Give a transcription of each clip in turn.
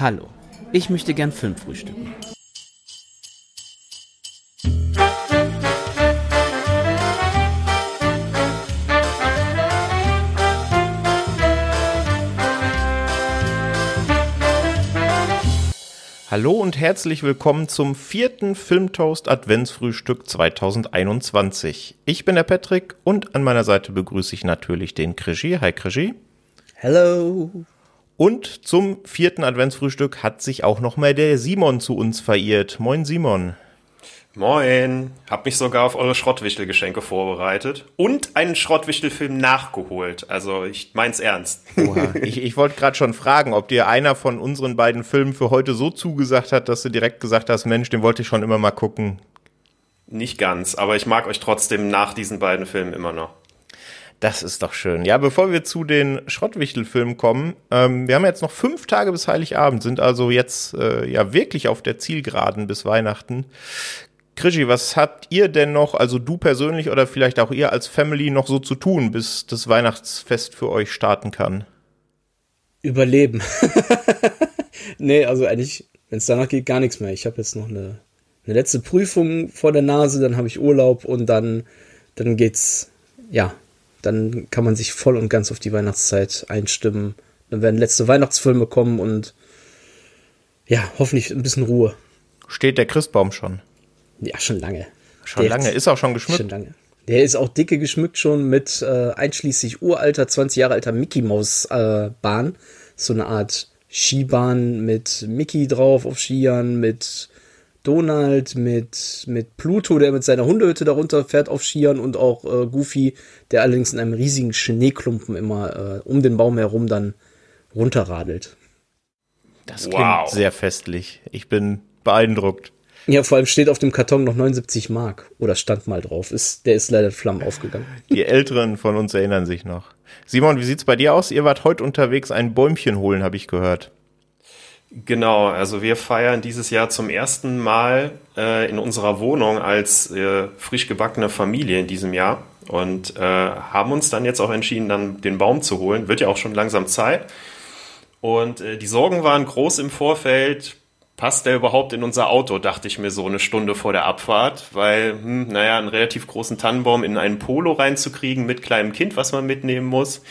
Hallo, ich möchte gern Film frühstücken. Hallo und herzlich willkommen zum vierten Filmtoast Adventsfrühstück 2021. Ich bin der Patrick und an meiner Seite begrüße ich natürlich den Krischi. Hi Krischi. Hello. Und zum vierten Adventsfrühstück hat sich auch noch mal der Simon zu uns verirrt. Moin Simon. Moin. Hab mich sogar auf eure Schrottwichtelgeschenke vorbereitet und einen Schrottwichtelfilm nachgeholt. Also ich mein's ernst. Oha. Ich, ich wollte gerade schon fragen, ob dir einer von unseren beiden Filmen für heute so zugesagt hat, dass du direkt gesagt hast, Mensch, den wollte ich schon immer mal gucken. Nicht ganz, aber ich mag euch trotzdem nach diesen beiden Filmen immer noch. Das ist doch schön. Ja, bevor wir zu den Schrottwichtelfilmen kommen, ähm, wir haben jetzt noch fünf Tage bis Heiligabend, sind also jetzt äh, ja wirklich auf der Zielgeraden bis Weihnachten. Krischi, was habt ihr denn noch, also du persönlich oder vielleicht auch ihr als Family noch so zu tun, bis das Weihnachtsfest für euch starten kann? Überleben. nee, also eigentlich, wenn es danach geht, gar nichts mehr. Ich habe jetzt noch eine, eine letzte Prüfung vor der Nase, dann habe ich Urlaub und dann, dann geht's, ja, dann kann man sich voll und ganz auf die Weihnachtszeit einstimmen. Dann werden letzte Weihnachtsfilme kommen und ja, hoffentlich ein bisschen Ruhe. Steht der Christbaum schon? Ja, schon lange. Schon der lange, ist auch schon geschmückt. Schon lange. Der ist auch dicke geschmückt schon mit äh, einschließlich uralter, 20 Jahre alter Mickey Maus äh, Bahn. So eine Art Skibahn mit Mickey drauf auf Skiern, mit Donald, mit, mit Pluto, der mit seiner Hundehütte darunter fährt auf Skiern und auch äh, Goofy, der allerdings in einem riesigen Schneeklumpen immer äh, um den Baum herum dann runterradelt. Das klingt wow. sehr festlich. Ich bin beeindruckt. Ja, vor allem steht auf dem Karton noch 79 Mark. Oder stand mal drauf. Ist, der ist leider Flammen aufgegangen. Die Älteren von uns erinnern sich noch. Simon, wie sieht's bei dir aus? Ihr wart heute unterwegs ein Bäumchen holen, habe ich gehört. Genau, also wir feiern dieses Jahr zum ersten Mal äh, in unserer Wohnung als äh, frisch gebackene Familie in diesem Jahr und äh, haben uns dann jetzt auch entschieden, dann den Baum zu holen. Wird ja auch schon langsam Zeit. Und äh, die Sorgen waren groß im Vorfeld passt der überhaupt in unser Auto, dachte ich mir so eine Stunde vor der Abfahrt, weil, hm, naja, einen relativ großen Tannenbaum in einen Polo reinzukriegen mit kleinem Kind, was man mitnehmen muss.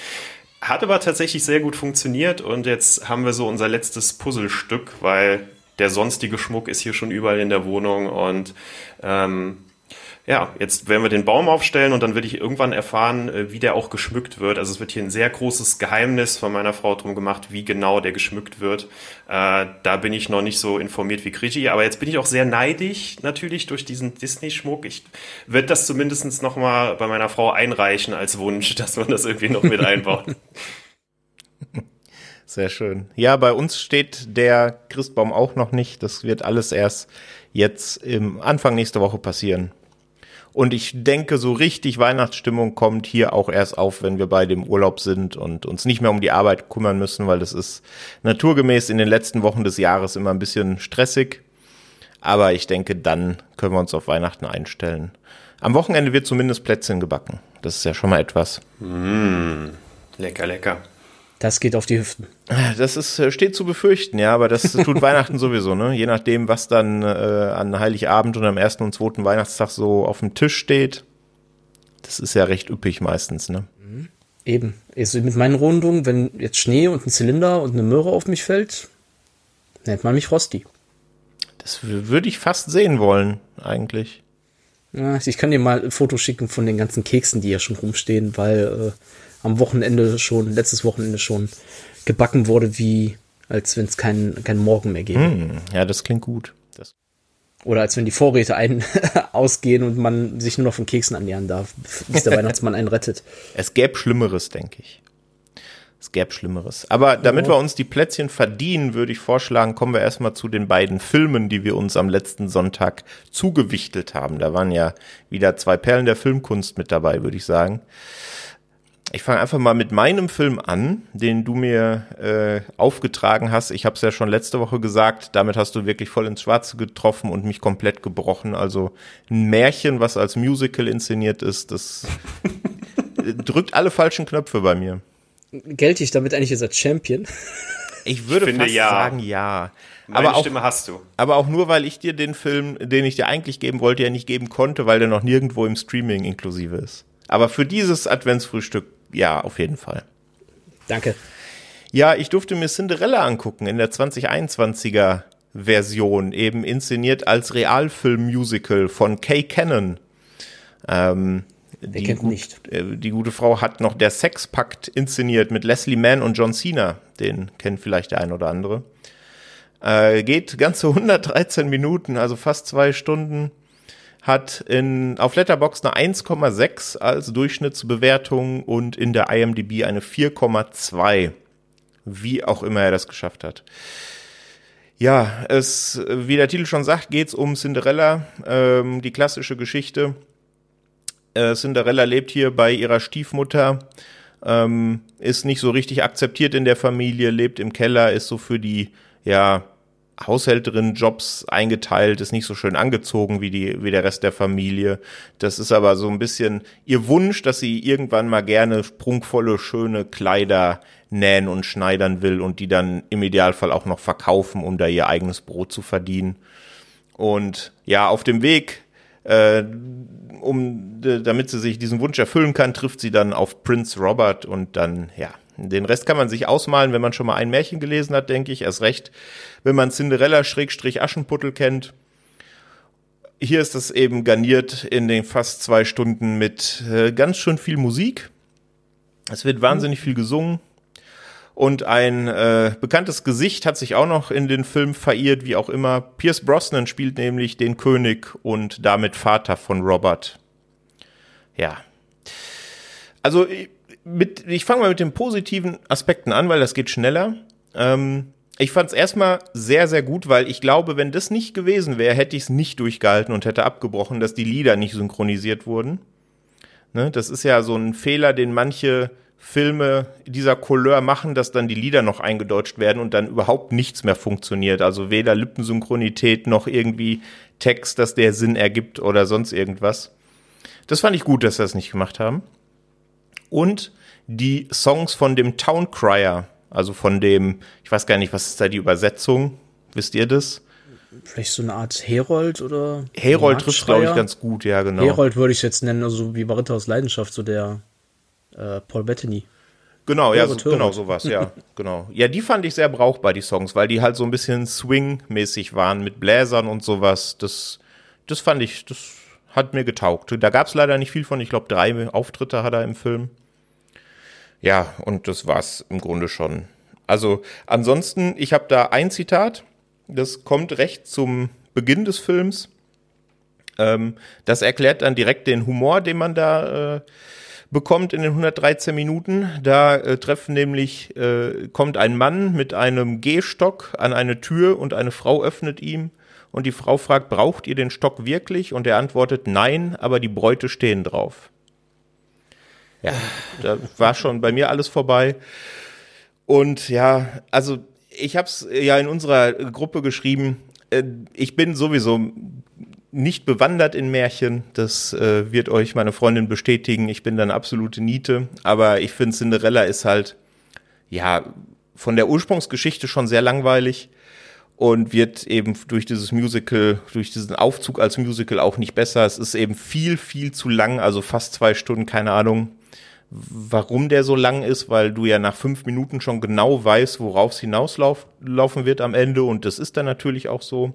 Hat aber tatsächlich sehr gut funktioniert und jetzt haben wir so unser letztes Puzzlestück, weil der sonstige Schmuck ist hier schon überall in der Wohnung und ähm, ja, jetzt werden wir den Baum aufstellen und dann will ich irgendwann erfahren, äh, wie der auch geschmückt wird. Also es wird hier ein sehr großes Geheimnis von meiner Frau drum gemacht, wie genau der geschmückt wird. Äh, da bin ich noch nicht so informiert wie Krigi, aber jetzt bin ich auch sehr neidig natürlich durch diesen Disney-Schmuck. Ich werde das zumindest noch mal bei meiner Frau einreichen als Wunsch, dass man das irgendwie noch mit einbaut. Sehr schön. Ja, bei uns steht der Christbaum auch noch nicht. Das wird alles erst jetzt im Anfang nächste Woche passieren. Und ich denke, so richtig Weihnachtsstimmung kommt hier auch erst auf, wenn wir beide im Urlaub sind und uns nicht mehr um die Arbeit kümmern müssen, weil das ist naturgemäß in den letzten Wochen des Jahres immer ein bisschen stressig. Aber ich denke, dann können wir uns auf Weihnachten einstellen. Am Wochenende wird zumindest Plätzchen gebacken. Das ist ja schon mal etwas. Mmh, lecker, lecker. Das geht auf die Hüften. Das ist, äh, steht zu befürchten, ja, aber das tut Weihnachten sowieso, ne? Je nachdem, was dann äh, an Heiligabend und am ersten und zweiten Weihnachtstag so auf dem Tisch steht. Das ist ja recht üppig meistens, ne? Mhm. Eben. Also mit meinen Rundungen, wenn jetzt Schnee und ein Zylinder und eine Möhre auf mich fällt, nennt man mich Rosti. Das würde ich fast sehen wollen, eigentlich. Ja, ich kann dir mal ein Foto schicken von den ganzen Keksen, die hier schon rumstehen, weil äh, am Wochenende schon, letztes Wochenende schon gebacken wurde, wie als wenn es keinen kein Morgen mehr gäbe. Hm, ja, das klingt gut. Das Oder als wenn die Vorräte ein ausgehen und man sich nur noch von Keksen ernähren darf, bis der Weihnachtsmann einen rettet. Es gäbe Schlimmeres, denke ich. Es gäbe Schlimmeres. Aber damit oh. wir uns die Plätzchen verdienen, würde ich vorschlagen, kommen wir erstmal zu den beiden Filmen, die wir uns am letzten Sonntag zugewichtelt haben. Da waren ja wieder zwei Perlen der Filmkunst mit dabei, würde ich sagen. Ich fange einfach mal mit meinem Film an, den du mir äh, aufgetragen hast. Ich habe es ja schon letzte Woche gesagt, damit hast du wirklich voll ins Schwarze getroffen und mich komplett gebrochen. Also ein Märchen, was als Musical inszeniert ist, das drückt alle falschen Knöpfe bei mir. Gelte ich damit eigentlich jetzt als Champion? Ich würde Ich finde, fast ja. sagen ja. Meine aber auch, Stimme hast du. aber auch nur, weil ich dir den Film, den ich dir eigentlich geben wollte, ja nicht geben konnte, weil der noch nirgendwo im Streaming inklusive ist. Aber für dieses Adventsfrühstück, ja, auf jeden Fall. Danke. Ja, ich durfte mir Cinderella angucken in der 2021er Version, eben inszeniert als Realfilm-Musical von Kay Cannon. Ähm, Wer kennt gut- nicht? äh, Die gute Frau hat noch der Sexpakt inszeniert mit Leslie Mann und John Cena. Den kennt vielleicht der ein oder andere. Äh, geht ganze 113 Minuten, also fast zwei Stunden. Hat in, auf Letterboxd eine 1,6 als Durchschnittsbewertung und in der IMDb eine 4,2. Wie auch immer er das geschafft hat. Ja, es, wie der Titel schon sagt, geht's um Cinderella, ähm, die klassische Geschichte. Äh, Cinderella lebt hier bei ihrer Stiefmutter, ähm, ist nicht so richtig akzeptiert in der Familie, lebt im Keller, ist so für die, ja, Haushälterin-Jobs eingeteilt, ist nicht so schön angezogen wie die, wie der Rest der Familie. Das ist aber so ein bisschen ihr Wunsch, dass sie irgendwann mal gerne prunkvolle, schöne Kleider nähen und schneidern will und die dann im Idealfall auch noch verkaufen, um da ihr eigenes Brot zu verdienen. Und ja, auf dem Weg, äh, um, damit sie sich diesen Wunsch erfüllen kann, trifft sie dann auf Prince Robert und dann, ja, den Rest kann man sich ausmalen, wenn man schon mal ein Märchen gelesen hat, denke ich. Erst recht, wenn man Cinderella Schrägstrich Aschenputtel kennt. Hier ist es eben garniert in den fast zwei Stunden mit äh, ganz schön viel Musik. Es wird wahnsinnig viel gesungen. Und ein äh, bekanntes Gesicht hat sich auch noch in den Film verirrt, wie auch immer. Pierce Brosnan spielt nämlich den König und damit Vater von Robert. Ja. Also mit, ich fange mal mit den positiven Aspekten an, weil das geht schneller. Ähm, ich fand es erstmal sehr, sehr gut, weil ich glaube, wenn das nicht gewesen wäre, hätte ich es nicht durchgehalten und hätte abgebrochen, dass die Lieder nicht synchronisiert wurden. Ne, das ist ja so ein Fehler, den manche Filme dieser Couleur machen, dass dann die Lieder noch eingedeutscht werden und dann überhaupt nichts mehr funktioniert. Also weder Lippensynchronität noch irgendwie Text, dass der Sinn ergibt oder sonst irgendwas. Das fand ich gut, dass sie das nicht gemacht haben. Und die Songs von dem Town Crier, also von dem, ich weiß gar nicht, was ist da die Übersetzung? Wisst ihr das? Vielleicht so eine Art Herold oder. Herold trifft, glaube ich, ganz gut, ja, genau. Herold würde ich jetzt nennen, also wie Baritta aus Leidenschaft, so der äh, Paul Bettany. Genau, ja, so, genau sowas, ja, genau. Ja, die fand ich sehr brauchbar, die Songs, weil die halt so ein bisschen Swing-mäßig waren mit Bläsern und sowas. Das, das fand ich, das hat mir getaugt. Da gab's leider nicht viel von, ich glaube, drei Auftritte hat er im Film. Ja, und das war's im Grunde schon. Also ansonsten, ich habe da ein Zitat, das kommt recht zum Beginn des Films. Ähm, das erklärt dann direkt den Humor, den man da äh, bekommt in den 113 Minuten. Da äh, treffen nämlich, äh, kommt ein Mann mit einem Gehstock an eine Tür und eine Frau öffnet ihm und die Frau fragt, braucht ihr den Stock wirklich? Und er antwortet, nein, aber die Bräute stehen drauf. Ja, da war schon bei mir alles vorbei. Und ja, also ich habe es ja in unserer Gruppe geschrieben, äh, ich bin sowieso nicht bewandert in Märchen. Das äh, wird euch meine Freundin bestätigen. Ich bin da eine absolute Niete. Aber ich finde, Cinderella ist halt, ja, von der Ursprungsgeschichte schon sehr langweilig und wird eben durch dieses Musical, durch diesen Aufzug als Musical auch nicht besser. Es ist eben viel, viel zu lang, also fast zwei Stunden, keine Ahnung, warum der so lang ist, weil du ja nach fünf Minuten schon genau weißt, worauf es hinauslaufen wird am Ende und das ist dann natürlich auch so.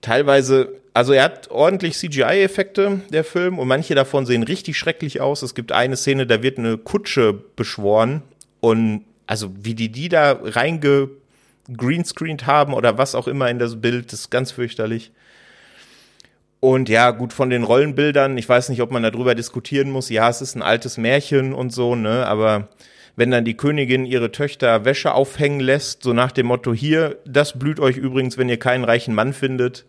Teilweise, also er hat ordentlich CGI-Effekte, der Film, und manche davon sehen richtig schrecklich aus. Es gibt eine Szene, da wird eine Kutsche beschworen und also wie die die da reinge greenscreened haben oder was auch immer in das Bild, das ist ganz fürchterlich. Und ja, gut, von den Rollenbildern, ich weiß nicht, ob man darüber diskutieren muss. Ja, es ist ein altes Märchen und so, ne, aber wenn dann die Königin ihre Töchter Wäsche aufhängen lässt, so nach dem Motto, hier, das blüht euch übrigens, wenn ihr keinen reichen Mann findet.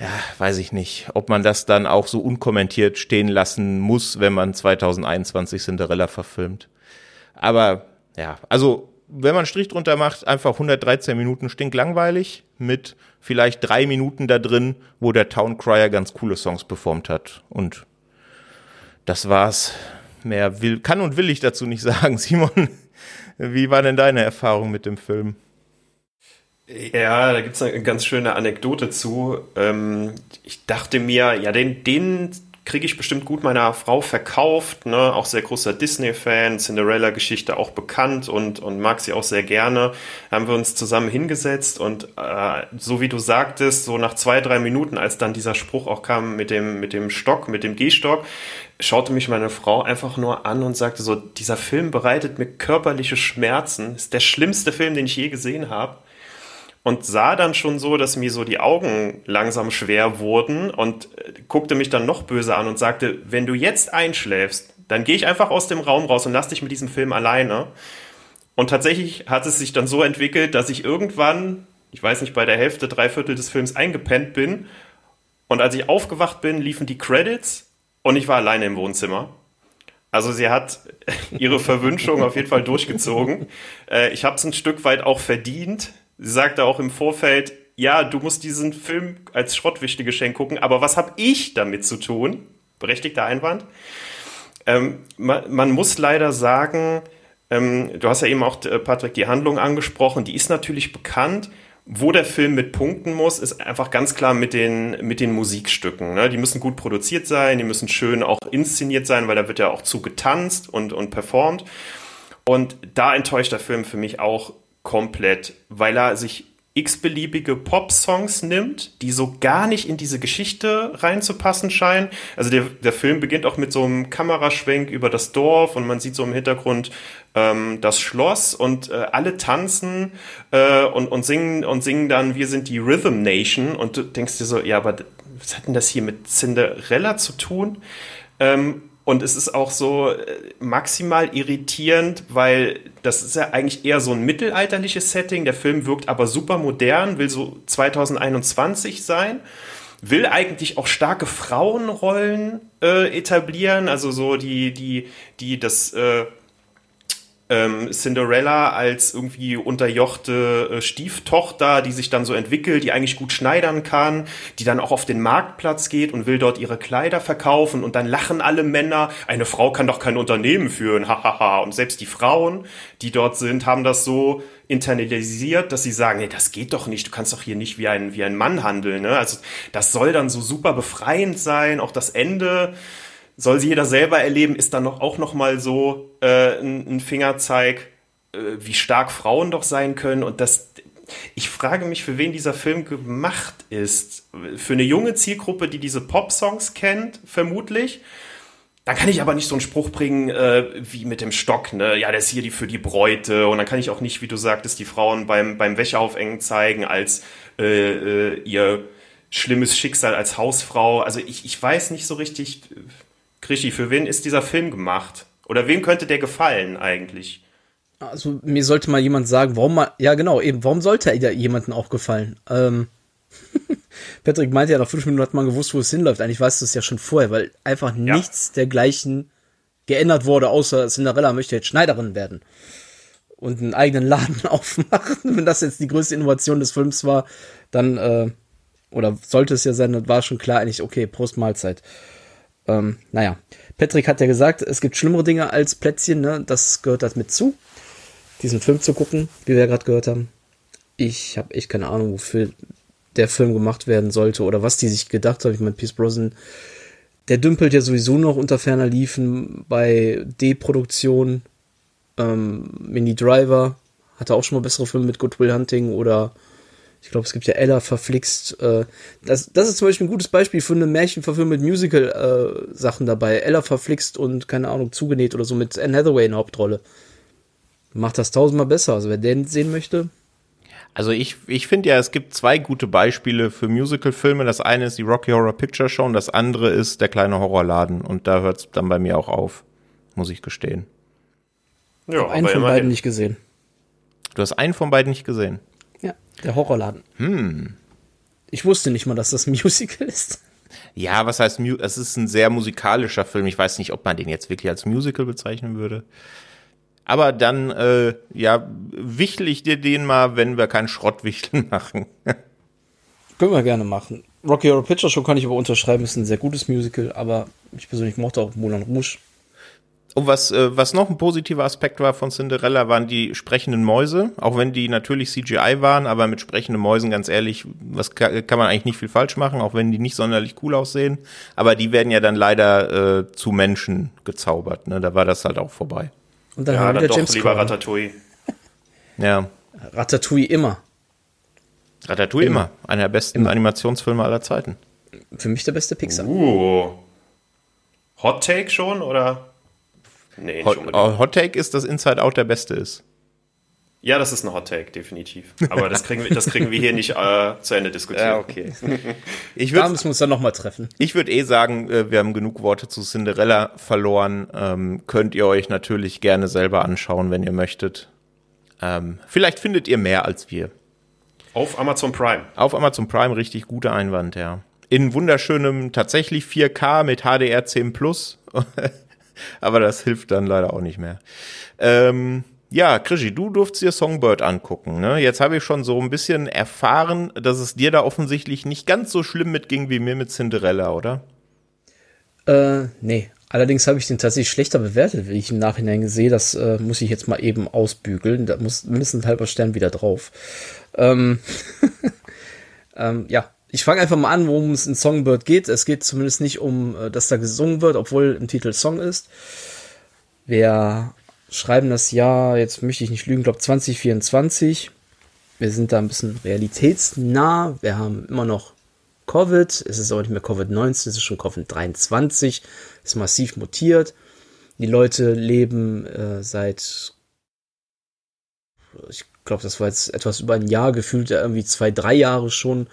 Ja, weiß ich nicht, ob man das dann auch so unkommentiert stehen lassen muss, wenn man 2021 Cinderella verfilmt. Aber ja, also wenn man einen Strich drunter macht, einfach 113 Minuten stinklangweilig mit vielleicht drei Minuten da drin, wo der Town Crier ganz coole Songs performt hat. Und das war's. Mehr will, kann und will ich dazu nicht sagen. Simon, Wie war denn deine Erfahrung mit dem Film? Ja, da gibt's eine ganz schöne Anekdote zu. Ähm, ich dachte mir, ja, den, den kriege ich bestimmt gut meiner Frau verkauft. Ne? Auch sehr großer Disney-Fan, Cinderella-Geschichte auch bekannt und, und mag sie auch sehr gerne. Haben wir uns zusammen hingesetzt und äh, so wie du sagtest, so nach zwei, drei Minuten, als dann dieser Spruch auch kam mit dem, mit dem Stock, mit dem Gehstock, schaute mich meine Frau einfach nur an und sagte so, dieser Film bereitet mir körperliche Schmerzen. Ist der schlimmste Film, den ich je gesehen habe und sah dann schon so, dass mir so die Augen langsam schwer wurden und äh, guckte mich dann noch böse an und sagte, wenn du jetzt einschläfst, dann gehe ich einfach aus dem Raum raus und lass dich mit diesem Film alleine. Und tatsächlich hat es sich dann so entwickelt, dass ich irgendwann, ich weiß nicht, bei der Hälfte, drei Viertel des Films eingepennt bin. Und als ich aufgewacht bin, liefen die Credits und ich war alleine im Wohnzimmer. Also sie hat ihre Verwünschung auf jeden Fall durchgezogen. Äh, ich habe es ein Stück weit auch verdient, Sie sagte auch im Vorfeld, ja, du musst diesen Film als Schrottwichtelgeschenk gucken, aber was habe ich damit zu tun? Berechtigter Einwand. Ähm, man, man, muss leider sagen, ähm, du hast ja eben auch, äh, Patrick, die Handlung angesprochen, die ist natürlich bekannt. Wo der Film mit punkten muss, ist einfach ganz klar mit den, mit den Musikstücken. Ne? Die müssen gut produziert sein, die müssen schön auch inszeniert sein, weil da wird ja auch zu getanzt und, und performt. Und da enttäuscht der Film für mich auch komplett, weil er sich x-beliebige Pop-Songs nimmt, die so gar nicht in diese Geschichte reinzupassen scheinen. Also der, der Film beginnt auch mit so einem Kameraschwenk über das Dorf und man sieht so im Hintergrund ähm, das Schloss und äh, alle tanzen äh, und, und singen und singen dann Wir sind die Rhythm Nation und du denkst dir so, ja, aber was hat denn das hier mit Cinderella zu tun? Ähm, und es ist auch so äh, maximal irritierend, weil das ist ja eigentlich eher so ein mittelalterliches Setting. Der Film wirkt aber super modern, will so 2021 sein, will eigentlich auch starke Frauenrollen äh, etablieren, also so die, die, die das äh, ähm, Cinderella als irgendwie unterjochte äh, Stieftochter, die sich dann so entwickelt, die eigentlich gut schneidern kann, die dann auch auf den Marktplatz geht und will dort ihre Kleider verkaufen und dann lachen alle Männer, eine Frau kann doch kein Unternehmen führen, hahaha. und selbst die Frauen, die dort sind, haben das so internalisiert, dass sie sagen, nee, das geht doch nicht, du kannst doch hier nicht wie ein, wie ein Mann handeln. Ne? Also das soll dann so super befreiend sein, auch das Ende soll sie jeder selber erleben, ist dann noch, auch noch mal so äh, ein, ein Fingerzeig, äh, wie stark Frauen doch sein können und das ich frage mich, für wen dieser Film gemacht ist. Für eine junge Zielgruppe, die diese Pop-Songs kennt, vermutlich. Da kann ich aber nicht so einen Spruch bringen äh, wie mit dem Stock, ne? Ja, der ist hier die für die Bräute. Und dann kann ich auch nicht, wie du sagtest, die Frauen beim, beim Wäscheaufhängen zeigen als äh, äh, ihr schlimmes Schicksal als Hausfrau. Also ich, ich weiß nicht so richtig, Krischi, für wen ist dieser Film gemacht? Oder wem könnte der gefallen eigentlich? Also mir sollte mal jemand sagen, warum mal, ja genau, eben, warum sollte er jemandem auch gefallen? Ähm, Patrick meinte ja, nach fünf Minuten hat man gewusst, wo es hinläuft. Eigentlich weißt du es ja schon vorher, weil einfach ja. nichts dergleichen geändert wurde, außer Cinderella möchte jetzt Schneiderin werden und einen eigenen Laden aufmachen. Wenn das jetzt die größte Innovation des Films war, dann, äh, oder sollte es ja sein, dann war schon klar eigentlich, okay, Prost Mahlzeit. Ähm, naja, Patrick hat ja gesagt, es gibt schlimmere Dinge als Plätzchen, ne? Das gehört das mit zu, diesen Film zu gucken, wie wir ja gerade gehört haben. Ich habe echt keine Ahnung, wofür der Film gemacht werden sollte oder was die sich gedacht haben. Ich meine, Pierce Brosnan, der dümpelt ja sowieso noch unter ferner Liefen bei D-Produktion. Ähm, Mini Driver hatte auch schon mal bessere Filme mit Good Will Hunting oder ich glaube, es gibt ja Ella verflixt. Äh, das, das ist zum Beispiel ein gutes Beispiel für eine Märchenverfilmung mit Musical-Sachen äh, dabei. Ella verflixt und, keine Ahnung, zugenäht oder so mit Anne Hathaway in der Hauptrolle. Macht das tausendmal besser. Also wer den sehen möchte. Also ich, ich finde ja, es gibt zwei gute Beispiele für Musical-Filme. Das eine ist die Rocky Horror Picture Show und das andere ist der kleine Horrorladen. Und da hört es dann bei mir auch auf, muss ich gestehen. Ja, ich habe einen von beiden nicht gesehen. Du hast einen von beiden nicht gesehen? Der Horrorladen. Hm. Ich wusste nicht mal, dass das ein Musical ist. Ja, was heißt, es ist ein sehr musikalischer Film. Ich weiß nicht, ob man den jetzt wirklich als Musical bezeichnen würde. Aber dann, äh, ja, wichtel ich dir den mal, wenn wir keinen Schrottwichteln machen. Können wir gerne machen. Rocky Horror Picture Show kann ich aber unterschreiben, ist ein sehr gutes Musical, aber ich persönlich mochte auch Moulin Rouge. Und was, äh, was noch ein positiver Aspekt war von Cinderella, waren die sprechenden Mäuse. Auch wenn die natürlich CGI waren, aber mit sprechenden Mäusen, ganz ehrlich, was kann, kann man eigentlich nicht viel falsch machen, auch wenn die nicht sonderlich cool aussehen. Aber die werden ja dann leider äh, zu Menschen gezaubert. Ne? Da war das halt auch vorbei. Und dann Ja, haben wir dann doch James lieber. Ratatouille. Ja. Ratatouille immer. Ratatouille immer. Einer der besten Animationsfilme aller Zeiten. Für mich der beste Pixar. Uh. Hot Take schon oder? Nee, nicht Hot, unbedingt. oh, Hot Take ist, dass Inside Out der beste ist. Ja, das ist ein Hot Take, definitiv. Aber das kriegen wir, das kriegen wir hier nicht äh, zu Ende diskutieren. okay. Ich Da würde müssen wir uns dann nochmal treffen. Ich würde eh sagen, äh, wir haben genug Worte zu Cinderella verloren. Ähm, könnt ihr euch natürlich gerne selber anschauen, wenn ihr möchtet. Ähm, vielleicht findet ihr mehr als wir. Auf Amazon Prime. Auf Amazon Prime richtig guter Einwand, ja. In wunderschönem, tatsächlich 4K mit HDR 10 Plus. Aber das hilft dann leider auch nicht mehr. Ähm, ja, Krischi, du durftest dir Songbird angucken. Ne? Jetzt habe ich schon so ein bisschen erfahren, dass es dir da offensichtlich nicht ganz so schlimm mitging wie mir mit Cinderella, oder? Äh, nee. Allerdings habe ich den tatsächlich schlechter bewertet, wie ich im Nachhinein sehe. Das äh, muss ich jetzt mal eben ausbügeln. Da muss mindestens ein halber Stern wieder drauf. Ähm, ähm, ja, ich fange einfach mal an, worum es in Songbird geht. Es geht zumindest nicht um, äh, dass da gesungen wird, obwohl im Titel Song ist. Wir schreiben das Jahr, jetzt möchte ich nicht lügen, glaube 2024. Wir sind da ein bisschen realitätsnah. Wir haben immer noch Covid. Es ist aber nicht mehr Covid-19, es ist schon Covid-23. Ist massiv mutiert. Die Leute leben äh, seit, ich glaube, das war jetzt etwas über ein Jahr, gefühlt irgendwie zwei, drei Jahre schon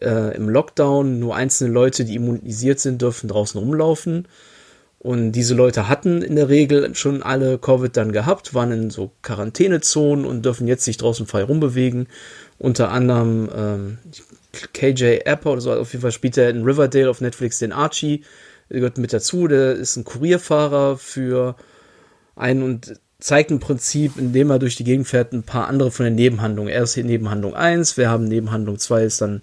äh, im Lockdown. Nur einzelne Leute, die immunisiert sind, dürfen draußen rumlaufen. Und diese Leute hatten in der Regel schon alle Covid dann gehabt, waren in so Quarantänezonen und dürfen jetzt sich draußen frei rumbewegen. Unter anderem ähm, KJ Apper oder so, auf jeden Fall spielt er in Riverdale auf Netflix den Archie. Der gehört mit dazu, der ist ein Kurierfahrer für einen und zeigt im Prinzip, indem er durch die Gegend fährt, ein paar andere von den Nebenhandlungen. Er ist hier Nebenhandlung 1, wir haben Nebenhandlung 2, ist dann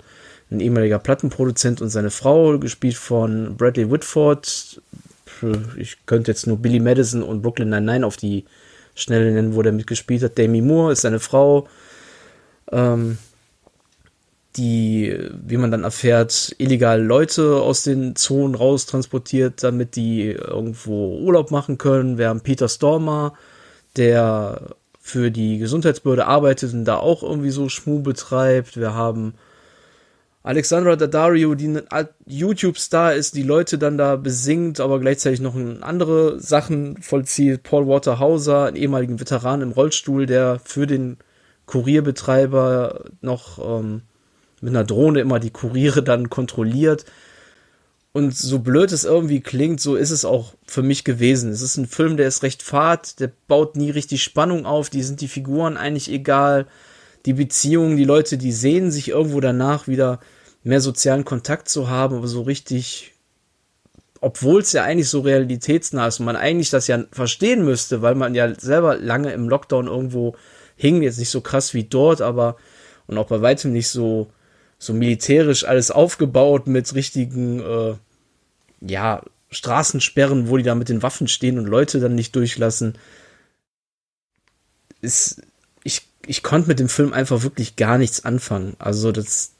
ein ehemaliger Plattenproduzent und seine Frau, gespielt von Bradley Whitford. Ich könnte jetzt nur Billy Madison und Brooklyn Nine-Nine auf die Schnelle nennen, wo der mitgespielt hat. Demi Moore ist seine Frau, ähm, die, wie man dann erfährt, illegal Leute aus den Zonen raus transportiert, damit die irgendwo Urlaub machen können. Wir haben Peter Stormer, der für die Gesundheitsbehörde arbeitet und da auch irgendwie so Schmu betreibt. Wir haben Alexandra Daddario, die ein YouTube-Star ist, die Leute dann da besingt, aber gleichzeitig noch andere Sachen vollzieht. Paul Waterhauser, ein ehemaligen Veteran im Rollstuhl, der für den Kurierbetreiber noch ähm, mit einer Drohne immer die Kuriere dann kontrolliert. Und so blöd es irgendwie klingt, so ist es auch für mich gewesen. Es ist ein Film, der ist recht fad, der baut nie richtig Spannung auf, die sind die Figuren eigentlich egal. Die Beziehungen, die Leute, die sehen sich irgendwo danach wieder mehr sozialen Kontakt zu haben, aber so richtig, obwohl es ja eigentlich so realitätsnah ist und man eigentlich das ja verstehen müsste, weil man ja selber lange im Lockdown irgendwo hing, jetzt nicht so krass wie dort, aber und auch bei weitem nicht so so militärisch alles aufgebaut mit richtigen, äh, ja, Straßensperren, wo die da mit den Waffen stehen und Leute dann nicht durchlassen. Ist, ich, ich konnte mit dem Film einfach wirklich gar nichts anfangen. Also das,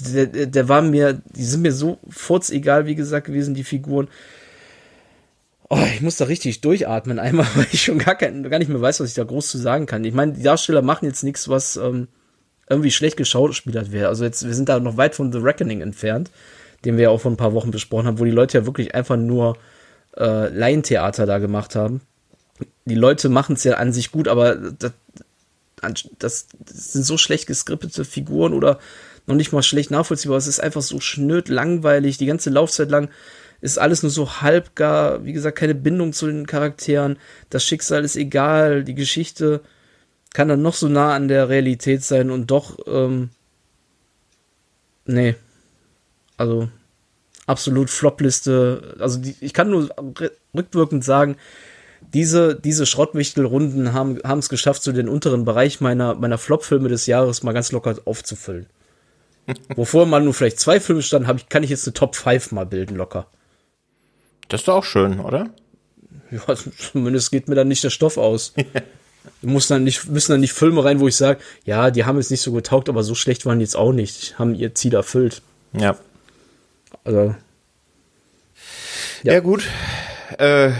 der, der war mir, die sind mir so furzegal, wie gesagt, gewesen, die Figuren. Oh, ich muss da richtig durchatmen einmal, weil ich schon gar, kein, gar nicht mehr weiß, was ich da groß zu sagen kann. Ich meine, die Darsteller machen jetzt nichts, was ähm, irgendwie schlecht geschauspielert wäre. Also jetzt, wir sind da noch weit von The Reckoning entfernt, den wir ja auch vor ein paar Wochen besprochen haben, wo die Leute ja wirklich einfach nur äh, Laientheater da gemacht haben. Die Leute machen es ja an sich gut, aber das, das, das sind so schlecht geskriptete Figuren oder noch nicht mal schlecht nachvollziehbar. Es ist einfach so schnöd langweilig. Die ganze Laufzeit lang ist alles nur so halbgar. Wie gesagt, keine Bindung zu den Charakteren. Das Schicksal ist egal. Die Geschichte kann dann noch so nah an der Realität sein und doch, ähm, nee. Also, absolut Flopliste. Also, die, ich kann nur rückwirkend sagen, diese, diese Schrottwichtelrunden haben haben es geschafft, so den unteren Bereich meiner, meiner Flop-Filme des Jahres mal ganz locker aufzufüllen. Wovor mal nur vielleicht zwei Filme standen, hab ich, kann ich jetzt eine Top 5 mal bilden, locker. Das ist doch auch schön, oder? Ja, zumindest geht mir dann nicht der Stoff aus. muss dann nicht, müssen dann nicht Filme rein, wo ich sage, ja, die haben jetzt nicht so getaugt, aber so schlecht waren die jetzt auch nicht, haben ihr Ziel erfüllt. Ja. Also. Ja, ja gut. Äh,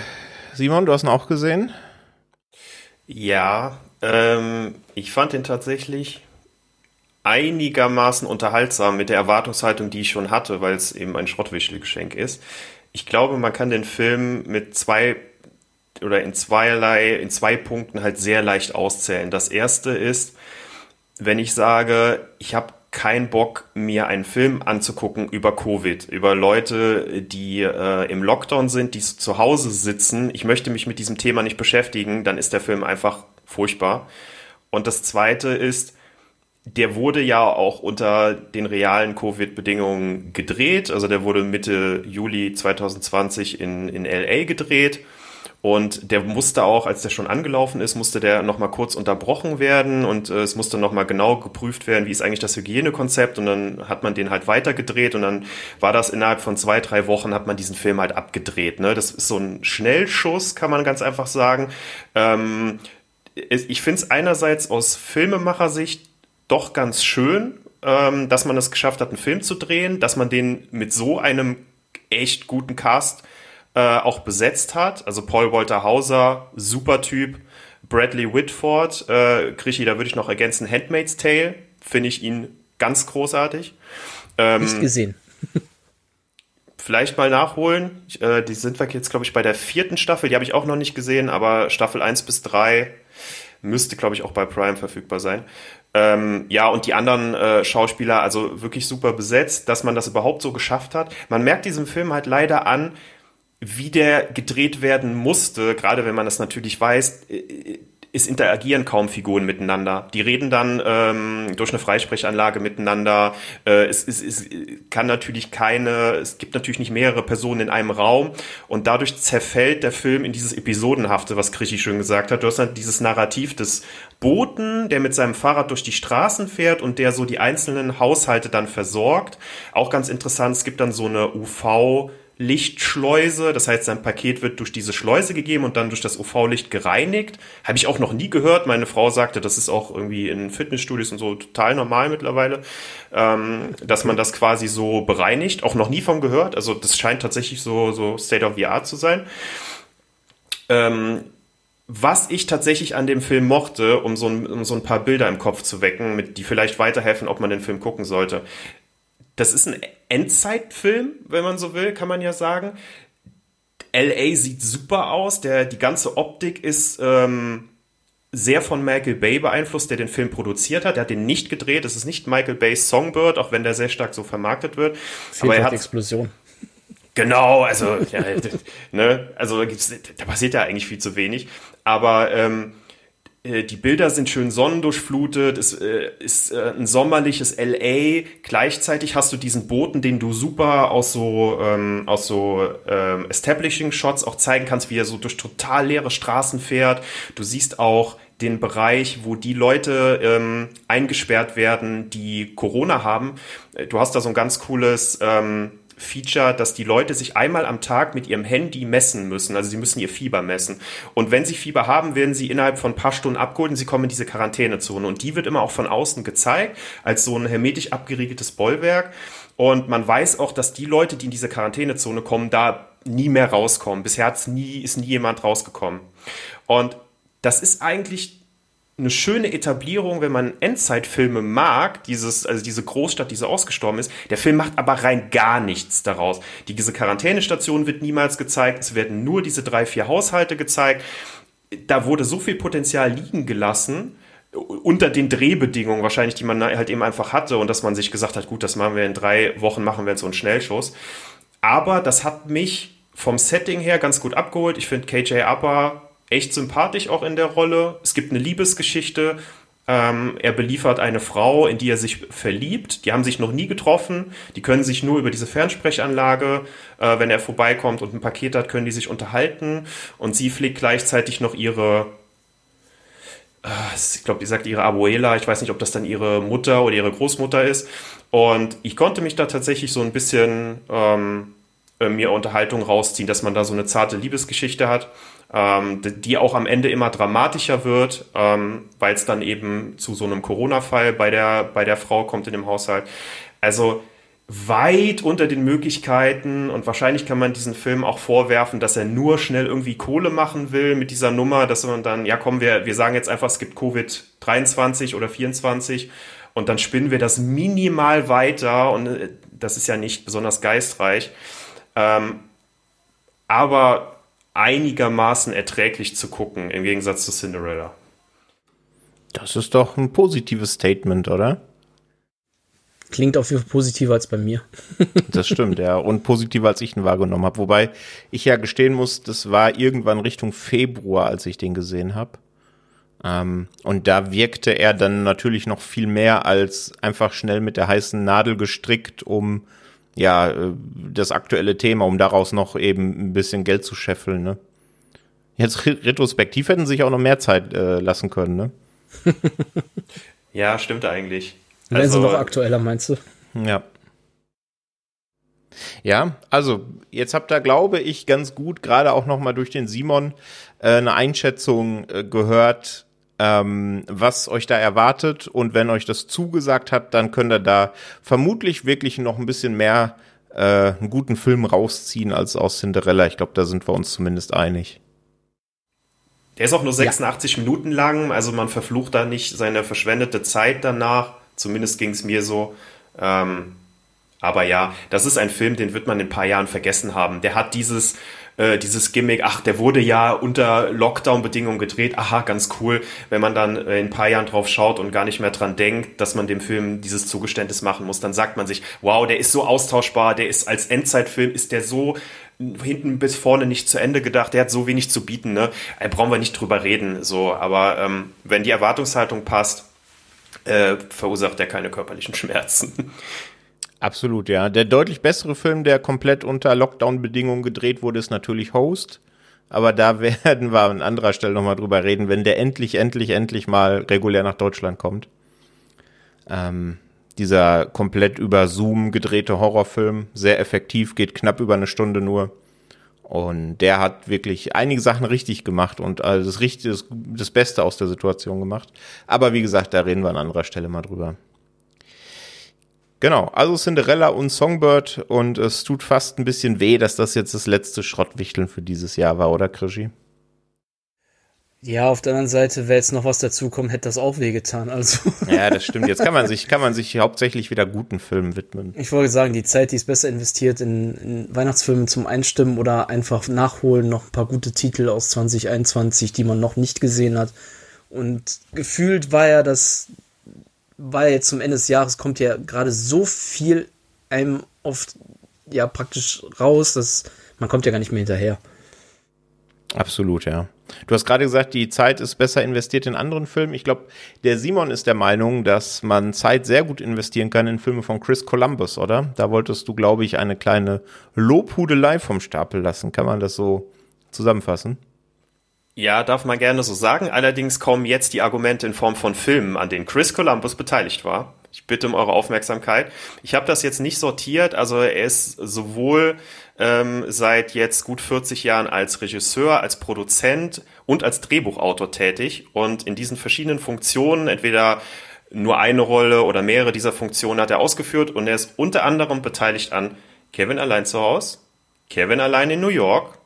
Simon, du hast ihn auch gesehen? Ja, ähm, ich fand ihn tatsächlich einigermaßen unterhaltsam mit der Erwartungshaltung, die ich schon hatte, weil es eben ein Schrottwichtelgeschenk ist. Ich glaube, man kann den Film mit zwei oder in zweierlei, in zwei Punkten halt sehr leicht auszählen. Das erste ist, wenn ich sage, ich habe keinen Bock, mir einen Film anzugucken über Covid, über Leute, die äh, im Lockdown sind, die zu Hause sitzen. Ich möchte mich mit diesem Thema nicht beschäftigen, dann ist der Film einfach furchtbar. Und das Zweite ist, der wurde ja auch unter den realen Covid-Bedingungen gedreht. Also der wurde Mitte Juli 2020 in, in LA gedreht. Und der musste auch, als der schon angelaufen ist, musste der nochmal kurz unterbrochen werden und äh, es musste nochmal genau geprüft werden, wie ist eigentlich das Hygienekonzept und dann hat man den halt weitergedreht und dann war das innerhalb von zwei, drei Wochen hat man diesen Film halt abgedreht. Ne? Das ist so ein Schnellschuss, kann man ganz einfach sagen. Ähm, ich finde es einerseits aus Filmemachersicht doch ganz schön, ähm, dass man es geschafft hat, einen Film zu drehen, dass man den mit so einem echt guten Cast äh, auch besetzt hat. Also Paul Walter Hauser, super Typ. Bradley Whitford, äh, Krischi, da würde ich noch ergänzen, Handmaid's Tale, finde ich ihn ganz großartig. Ähm, Nicht gesehen. vielleicht mal nachholen. Äh, die sind wir jetzt, glaube ich, bei der vierten Staffel. Die habe ich auch noch nicht gesehen, aber Staffel 1 bis 3 müsste, glaube ich, auch bei Prime verfügbar sein. Ähm, ja, und die anderen äh, Schauspieler, also wirklich super besetzt, dass man das überhaupt so geschafft hat. Man merkt diesem Film halt leider an, wie der gedreht werden musste, gerade wenn man das natürlich weiß, äh, es interagieren kaum Figuren miteinander. Die reden dann ähm, durch eine Freisprechanlage miteinander. Äh, es, es, es kann natürlich keine, es gibt natürlich nicht mehrere Personen in einem Raum und dadurch zerfällt der Film in dieses Episodenhafte, was Krischi schön gesagt hat. Du hast halt dieses Narrativ des Boten, der mit seinem Fahrrad durch die Straßen fährt und der so die einzelnen Haushalte dann versorgt. Auch ganz interessant, es gibt dann so eine UV- Lichtschleuse. Das heißt, sein Paket wird durch diese Schleuse gegeben und dann durch das UV-Licht gereinigt. Habe ich auch noch nie gehört. Meine Frau sagte, das ist auch irgendwie in Fitnessstudios und so total normal mittlerweile, ähm, dass man das quasi so bereinigt. Auch noch nie von gehört. Also das scheint tatsächlich so, so State of the Art zu sein. Ähm, was ich tatsächlich an dem Film mochte, um so, ein, um so ein paar Bilder im Kopf zu wecken, mit, die vielleicht weiterhelfen, ob man den Film gucken sollte das ist ein Endzeitfilm, wenn man so will, kann man ja sagen. LA sieht super aus, der, die ganze Optik ist ähm, sehr von Michael Bay beeinflusst, der den Film produziert hat. Er hat den nicht gedreht, es ist nicht Michael Bays Songbird, auch wenn der sehr stark so vermarktet wird. Fehlt aber er hat Explosion. Genau, also ja, ne, also da, da passiert ja eigentlich viel zu wenig. Aber ähm, äh, die Bilder sind schön sonnendurchflutet, es äh, ist äh, ein sommerliches LA. Gleichzeitig hast du diesen Boten, den du super aus so, ähm, aus so ähm, Establishing-Shots auch zeigen kannst, wie er so durch total leere Straßen fährt. Du siehst auch den Bereich, wo die Leute ähm, eingesperrt werden, die Corona haben. Du hast da so ein ganz cooles ähm, Feature, dass die Leute sich einmal am Tag mit ihrem Handy messen müssen. Also sie müssen ihr Fieber messen. Und wenn sie Fieber haben, werden sie innerhalb von ein paar Stunden abgeholt und sie kommen in diese Quarantänezone. Und die wird immer auch von außen gezeigt, als so ein hermetisch abgeriegeltes Bollwerk. Und man weiß auch, dass die Leute, die in diese Quarantänezone kommen, da nie mehr rauskommen. Bisher hat's nie, ist nie jemand rausgekommen. Und das ist eigentlich eine schöne Etablierung, wenn man Endzeitfilme mag, dieses, also diese Großstadt, die so ausgestorben ist. Der Film macht aber rein gar nichts daraus. Die, diese Quarantänestation wird niemals gezeigt. Es werden nur diese drei, vier Haushalte gezeigt. Da wurde so viel Potenzial liegen gelassen unter den Drehbedingungen wahrscheinlich, die man halt eben einfach hatte und dass man sich gesagt hat, gut, das machen wir in drei Wochen, machen wir jetzt so einen Schnellschuss. Aber das hat mich vom Setting her ganz gut abgeholt. Ich finde KJ Upper echt sympathisch auch in der Rolle. Es gibt eine Liebesgeschichte. Ähm, er beliefert eine Frau, in die er sich verliebt. Die haben sich noch nie getroffen. Die können sich nur über diese Fernsprechanlage, äh, wenn er vorbeikommt und ein Paket hat, können die sich unterhalten. Und sie pflegt gleichzeitig noch ihre, äh, ich glaube, die sagt ihre Abuela. Ich weiß nicht, ob das dann ihre Mutter oder ihre Großmutter ist. Und ich konnte mich da tatsächlich so ein bisschen ähm, äh, mir Unterhaltung rausziehen, dass man da so eine zarte Liebesgeschichte hat, ähm, die auch am Ende immer dramatischer wird, ähm, weil es dann eben zu so einem Corona-Fall bei der, bei der Frau kommt in dem Haushalt. Also weit unter den Möglichkeiten und wahrscheinlich kann man diesen Film auch vorwerfen, dass er nur schnell irgendwie Kohle machen will mit dieser Nummer, dass man dann, ja komm, wir, wir sagen jetzt einfach, es gibt Covid-23 oder 24 und dann spinnen wir das minimal weiter und äh, das ist ja nicht besonders geistreich, ähm, aber einigermaßen erträglich zu gucken im Gegensatz zu Cinderella. Das ist doch ein positives Statement, oder? Klingt auf jeden Fall positiver als bei mir. das stimmt, ja. Und positiver, als ich ihn wahrgenommen habe. Wobei ich ja gestehen muss, das war irgendwann Richtung Februar, als ich den gesehen habe. Ähm, und da wirkte er dann natürlich noch viel mehr als einfach schnell mit der heißen Nadel gestrickt, um ja äh, das aktuelle Thema, um daraus noch eben ein bisschen Geld zu scheffeln. Ne? Jetzt retrospektiv hätten sie sich auch noch mehr Zeit äh, lassen können. Ne? ja, stimmt eigentlich. Wären also, sie noch aktueller, meinst du? Ja. Ja, also jetzt habt ihr, glaube ich, ganz gut, gerade auch nochmal durch den Simon, äh, eine Einschätzung äh, gehört, ähm, was euch da erwartet. Und wenn euch das zugesagt hat, dann könnt ihr da vermutlich wirklich noch ein bisschen mehr äh, einen guten Film rausziehen als aus Cinderella. Ich glaube, da sind wir uns zumindest einig. Der ist auch nur 86 ja. Minuten lang, also man verflucht da nicht seine verschwendete Zeit danach. Zumindest ging es mir so. Ähm, aber ja, das ist ein Film, den wird man in ein paar Jahren vergessen haben. Der hat dieses, äh, dieses Gimmick, ach, der wurde ja unter Lockdown-Bedingungen gedreht, aha, ganz cool. Wenn man dann äh, in ein paar Jahren drauf schaut und gar nicht mehr dran denkt, dass man dem Film dieses Zugeständnis machen muss, dann sagt man sich, wow, der ist so austauschbar, der ist als Endzeitfilm, ist der so hinten bis vorne nicht zu Ende gedacht, der hat so wenig zu bieten, ne? Da brauchen wir nicht drüber reden, so. Aber ähm, wenn die Erwartungshaltung passt, äh, verursacht er keine körperlichen Schmerzen. Absolut, ja. Der deutlich bessere Film, der komplett unter Lockdown-Bedingungen gedreht wurde, ist natürlich Host. Aber da werden wir an anderer Stelle nochmal drüber reden, wenn der endlich, endlich, endlich mal regulär nach Deutschland kommt. Ähm, dieser komplett über Zoom gedrehte Horrorfilm, sehr effektiv, geht knapp über eine Stunde nur. Und der hat wirklich einige Sachen richtig gemacht und also das, das Beste aus der Situation gemacht. Aber wie gesagt, da reden wir an anderer Stelle mal drüber. Genau, also Cinderella und Songbird und es tut fast ein bisschen weh, dass das jetzt das letzte Schrottwichteln für dieses Jahr war, oder Krischi? Ja, auf der anderen Seite, wäre jetzt noch was dazukommt, hätte das auch wehgetan. Also. Ja, das stimmt. Jetzt kann man sich, kann man sich hauptsächlich wieder guten Filmen widmen. Ich wollte sagen, die Zeit, die ist besser investiert in, in Weihnachtsfilme zum Einstimmen oder einfach nachholen, noch ein paar gute Titel aus 2021, die man noch nicht gesehen hat. Und gefühlt war ja das, jetzt zum Ende des Jahres kommt ja gerade so viel einem oft, ja, praktisch raus, dass man kommt ja gar nicht mehr hinterher. Absolut, ja. Du hast gerade gesagt, die Zeit ist besser investiert in anderen Filmen. Ich glaube, der Simon ist der Meinung, dass man Zeit sehr gut investieren kann in Filme von Chris Columbus, oder? Da wolltest du, glaube ich, eine kleine Lobhudelei vom Stapel lassen. Kann man das so zusammenfassen? Ja, darf man gerne so sagen. Allerdings kommen jetzt die Argumente in Form von Filmen, an denen Chris Columbus beteiligt war. Ich bitte um eure Aufmerksamkeit. Ich habe das jetzt nicht sortiert. Also er ist sowohl ähm, seit jetzt gut 40 Jahren als Regisseur, als Produzent und als Drehbuchautor tätig. Und in diesen verschiedenen Funktionen, entweder nur eine Rolle oder mehrere dieser Funktionen hat er ausgeführt. Und er ist unter anderem beteiligt an Kevin allein zu Hause, Kevin allein in New York,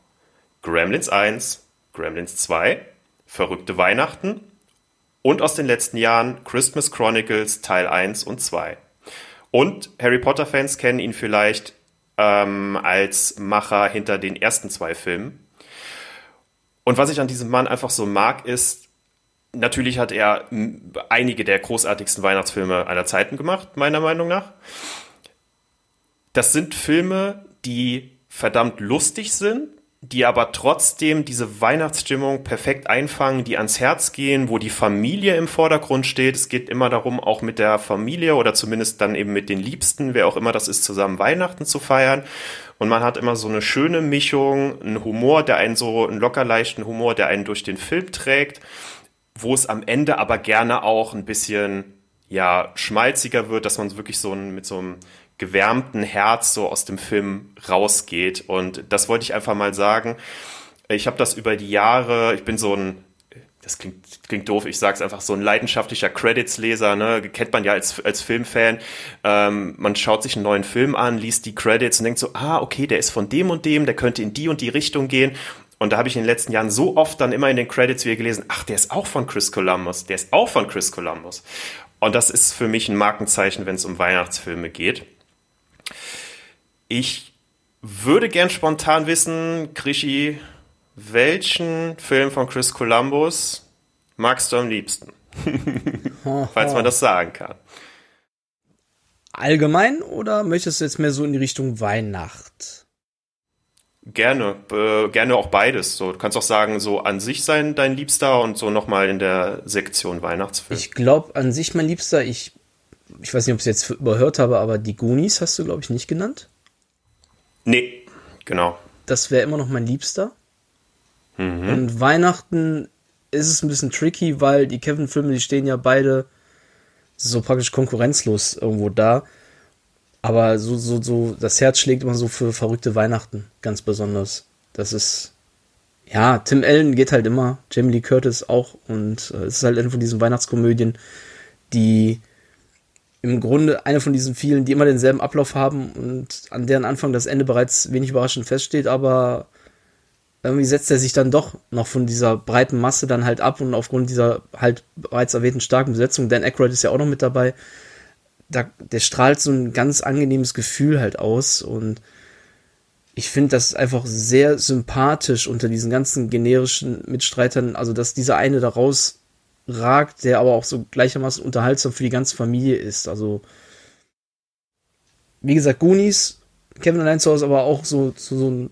Gremlins 1, Gremlins 2, Verrückte Weihnachten und aus den letzten Jahren Christmas Chronicles Teil 1 und 2. Und Harry Potter-Fans kennen ihn vielleicht ähm, als Macher hinter den ersten zwei Filmen. Und was ich an diesem Mann einfach so mag, ist, natürlich hat er einige der großartigsten Weihnachtsfilme aller Zeiten gemacht, meiner Meinung nach. Das sind Filme, die verdammt lustig sind, die aber trotzdem diese Weihnachtsstimmung perfekt einfangen, die ans Herz gehen, wo die Familie im Vordergrund steht. Es geht immer darum, auch mit der Familie oder zumindest dann eben mit den Liebsten, wer auch immer das ist, zusammen Weihnachten zu feiern. Und man hat immer so eine schöne Mischung, einen Humor, der einen so, einen locker leichten Humor, der einen durch den Film trägt, wo es am Ende aber gerne auch ein bisschen, ja, schmalziger wird, dass man wirklich so ein, mit so einem gewärmten Herz so aus dem Film rausgeht. Und das wollte ich einfach mal sagen. Ich habe das über die Jahre, ich bin so ein das klingt, klingt doof, ich sage es einfach, so ein leidenschaftlicher Credits-Leser, ne? kennt man ja als, als Filmfan. Ähm, man schaut sich einen neuen Film an, liest die Credits und denkt so, ah, okay, der ist von dem und dem, der könnte in die und die Richtung gehen. Und da habe ich in den letzten Jahren so oft dann immer in den Credits wieder gelesen, ach, der ist auch von Chris Columbus, der ist auch von Chris Columbus. Und das ist für mich ein Markenzeichen, wenn es um Weihnachtsfilme geht. Ich würde gern spontan wissen, Krischi, welchen Film von Chris Columbus magst du am liebsten? Falls man das sagen kann. Allgemein oder möchtest du jetzt mehr so in die Richtung Weihnacht? Gerne, äh, gerne auch beides. So, du kannst auch sagen, so an sich sein dein Liebster und so nochmal in der Sektion Weihnachtsfilm. Ich glaube an sich mein Liebster, ich, ich weiß nicht, ob ich es jetzt überhört habe, aber die Goonies hast du, glaube ich, nicht genannt. Nee, genau. Das wäre immer noch mein Liebster. Mhm. Und Weihnachten ist es ein bisschen tricky, weil die Kevin-Filme, die stehen ja beide so praktisch konkurrenzlos irgendwo da. Aber so, so, so, das Herz schlägt immer so für verrückte Weihnachten, ganz besonders. Das ist, ja, Tim Allen geht halt immer, Jamie Lee Curtis auch. Und äh, es ist halt eine von diesen Weihnachtskomödien, die im Grunde eine von diesen vielen, die immer denselben Ablauf haben und an deren Anfang das Ende bereits wenig überraschend feststeht, aber irgendwie setzt er sich dann doch noch von dieser breiten Masse dann halt ab und aufgrund dieser halt bereits erwähnten starken Besetzung, Dan Aykroyd ist ja auch noch mit dabei, da, der strahlt so ein ganz angenehmes Gefühl halt aus und ich finde das einfach sehr sympathisch unter diesen ganzen generischen Mitstreitern, also dass dieser eine da raus ragt, der aber auch so gleichermaßen unterhaltsam für die ganze Familie ist. Also, wie gesagt, Goonies, Kevin allein zu Hause, aber auch so, so, so ein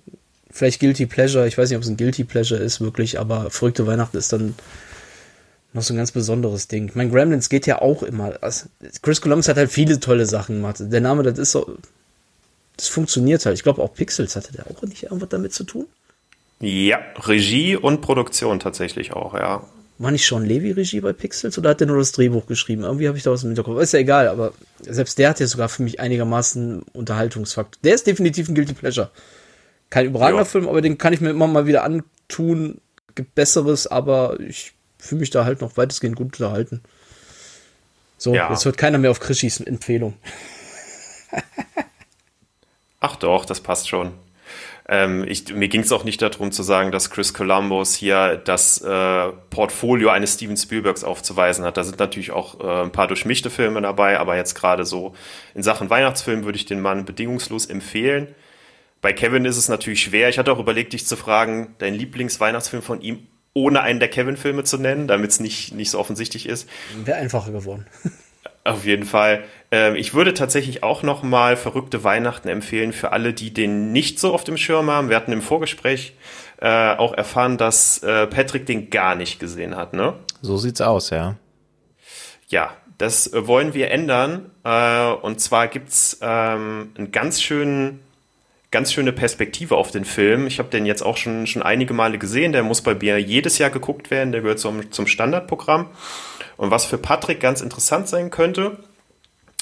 vielleicht Guilty Pleasure. Ich weiß nicht, ob es ein Guilty Pleasure ist, wirklich, aber verrückte Weihnachten ist dann noch so ein ganz besonderes Ding. Mein Gremlins geht ja auch immer. Also Chris Columbus hat halt viele tolle Sachen gemacht. Der Name, das ist so. Das funktioniert halt. Ich glaube, auch Pixels hatte der auch nicht irgendwas damit zu tun. Ja, Regie und Produktion tatsächlich auch, ja. War nicht Sean Levy Regie bei Pixels oder hat der nur das Drehbuch geschrieben? Irgendwie habe ich da was im Hinterkopf. Ist ja egal, aber selbst der hat ja sogar für mich einigermaßen Unterhaltungsfaktor. Der ist definitiv ein Guilty Pleasure. Kein überragender ja. Film, aber den kann ich mir immer mal wieder antun. Gibt Besseres, aber ich fühle mich da halt noch weitestgehend gut unterhalten. So, ja. jetzt hört keiner mehr auf Krischis Empfehlung. Ach doch, das passt schon. Ähm, ich, mir ging es auch nicht darum zu sagen, dass Chris Columbus hier das äh, Portfolio eines Steven Spielbergs aufzuweisen hat. Da sind natürlich auch äh, ein paar durchmischte Filme dabei, aber jetzt gerade so in Sachen Weihnachtsfilm würde ich den Mann bedingungslos empfehlen. Bei Kevin ist es natürlich schwer. Ich hatte auch überlegt, dich zu fragen, dein Lieblingsweihnachtsfilm von ihm, ohne einen der Kevin-Filme zu nennen, damit es nicht, nicht so offensichtlich ist. Wäre einfacher geworden. Auf jeden Fall. Ähm, ich würde tatsächlich auch noch mal Verrückte Weihnachten empfehlen für alle, die den nicht so auf dem Schirm haben. Wir hatten im Vorgespräch äh, auch erfahren, dass äh, Patrick den gar nicht gesehen hat, ne? So sieht's aus, ja. Ja, das äh, wollen wir ändern. Äh, und zwar gibt's ähm, einen ganz schönen ganz schöne Perspektive auf den Film. Ich habe den jetzt auch schon, schon einige Male gesehen. Der muss bei mir jedes Jahr geguckt werden. Der gehört zum, zum Standardprogramm. Und was für Patrick ganz interessant sein könnte,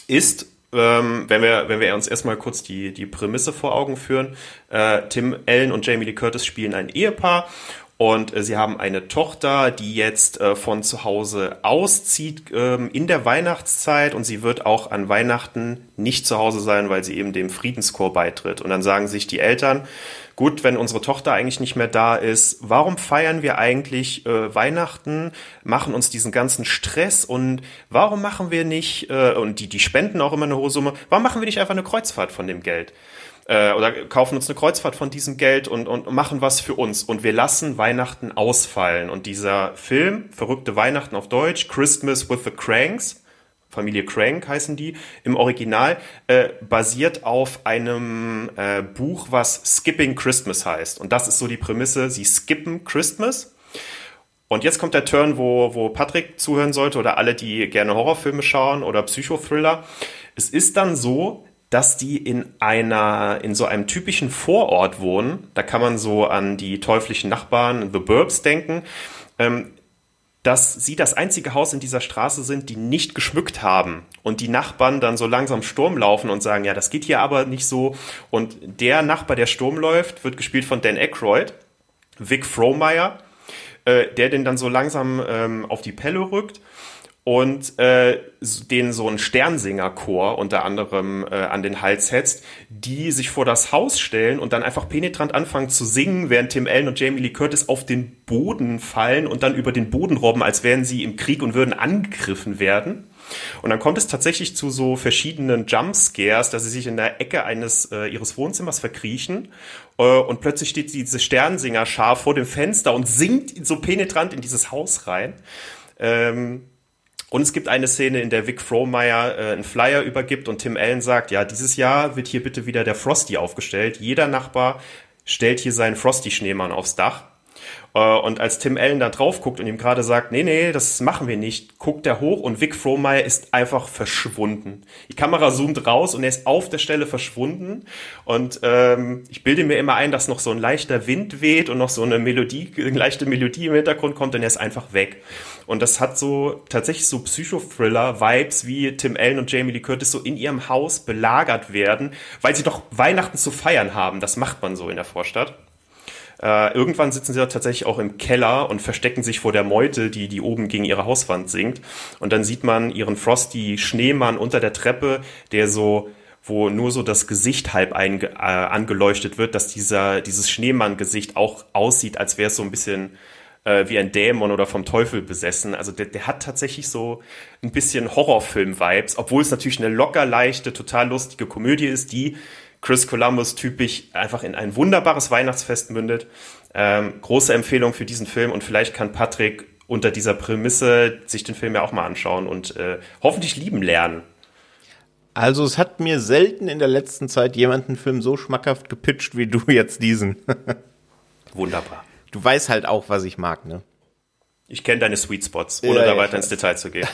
ist, ähm, wenn, wir, wenn wir uns erstmal kurz die, die Prämisse vor Augen führen. Äh, Tim Allen und Jamie Lee Curtis spielen ein Ehepaar und äh, sie haben eine Tochter, die jetzt äh, von zu Hause auszieht ähm, in der Weihnachtszeit und sie wird auch an Weihnachten nicht zu Hause sein, weil sie eben dem Friedenschor beitritt. Und dann sagen sich die Eltern, gut, wenn unsere Tochter eigentlich nicht mehr da ist, warum feiern wir eigentlich äh, Weihnachten, machen uns diesen ganzen Stress und warum machen wir nicht, äh, und die, die spenden auch immer eine hohe Summe, warum machen wir nicht einfach eine Kreuzfahrt von dem Geld? äh, oder kaufen uns eine Kreuzfahrt von diesem Geld und, und machen was für uns. Und wir lassen Weihnachten ausfallen. Und dieser Film, Verrückte Weihnachten auf Deutsch, Christmas with the Cranks, Familie Crank heißen die, im Original äh, basiert auf einem äh, Buch, was Skipping Christmas heißt. Und das ist so die Prämisse, sie skippen Christmas. Und jetzt kommt der Turn, wo, wo Patrick zuhören sollte oder alle, die gerne Horrorfilme schauen oder Psychothriller. Es ist dann so, dass die in einer, in so einem typischen Vorort wohnen. Da kann man so an die teuflischen Nachbarn, The Burbs, denken. Ähm, dass sie das einzige Haus in dieser Straße sind, die nicht geschmückt haben. Und die Nachbarn dann so langsam Sturm laufen und sagen, ja, das geht hier aber nicht so. Und der Nachbar, der Sturm läuft, wird gespielt von Dan Aykroyd, Vic Frohmeyer, äh, der den dann so langsam ähm, auf die Pelle rückt und äh, den so ein Sternsingerchor unter anderem äh, an den Hals hetzt, die sich vor das Haus stellen und dann einfach penetrant anfangen zu singen, während Tim Allen und Jamie Lee Curtis auf den Boden fallen und dann über den Boden robben, als wären sie im Krieg und würden angegriffen werden. Und dann kommt es tatsächlich zu so verschiedenen Jumpscares, dass sie sich in der Ecke eines äh, ihres Wohnzimmers verkriechen äh, und plötzlich steht diese Sternsingerschar vor dem Fenster und singt so penetrant in dieses Haus rein. Ähm, und es gibt eine Szene, in der Vic Frohmeyer äh, einen Flyer übergibt und Tim Allen sagt, ja, dieses Jahr wird hier bitte wieder der Frosty aufgestellt. Jeder Nachbar stellt hier seinen Frosty-Schneemann aufs Dach. Äh, und als Tim Allen da drauf guckt und ihm gerade sagt, nee, nee, das machen wir nicht, guckt er hoch und Vic Frohmeyer ist einfach verschwunden. Die Kamera zoomt raus und er ist auf der Stelle verschwunden. Und ähm, ich bilde mir immer ein, dass noch so ein leichter Wind weht und noch so eine Melodie, eine leichte Melodie im Hintergrund kommt und er ist einfach weg. Und das hat so tatsächlich so Psychothriller-Vibes, wie Tim Allen und Jamie Lee Curtis so in ihrem Haus belagert werden, weil sie doch Weihnachten zu feiern haben. Das macht man so in der Vorstadt. Äh, irgendwann sitzen sie tatsächlich auch im Keller und verstecken sich vor der Meute, die, die oben gegen ihre Hauswand sinkt. Und dann sieht man ihren Frosty Schneemann unter der Treppe, der so wo nur so das Gesicht halb einge, äh, angeleuchtet wird, dass dieser, dieses Schneemann-Gesicht auch aussieht, als wäre es so ein bisschen äh, wie ein Dämon oder vom Teufel besessen. Also der, der hat tatsächlich so ein bisschen Horrorfilm-Vibes, obwohl es natürlich eine locker leichte, total lustige Komödie ist, die Chris Columbus typisch einfach in ein wunderbares Weihnachtsfest mündet. Ähm, große Empfehlung für diesen Film und vielleicht kann Patrick unter dieser Prämisse sich den Film ja auch mal anschauen und äh, hoffentlich lieben lernen. Also es hat mir selten in der letzten Zeit jemand einen Film so schmackhaft gepitcht wie du jetzt diesen. Wunderbar. Du weißt halt auch, was ich mag, ne? Ich kenne deine Sweet Spots, ohne ja, da weiter ins Detail zu gehen.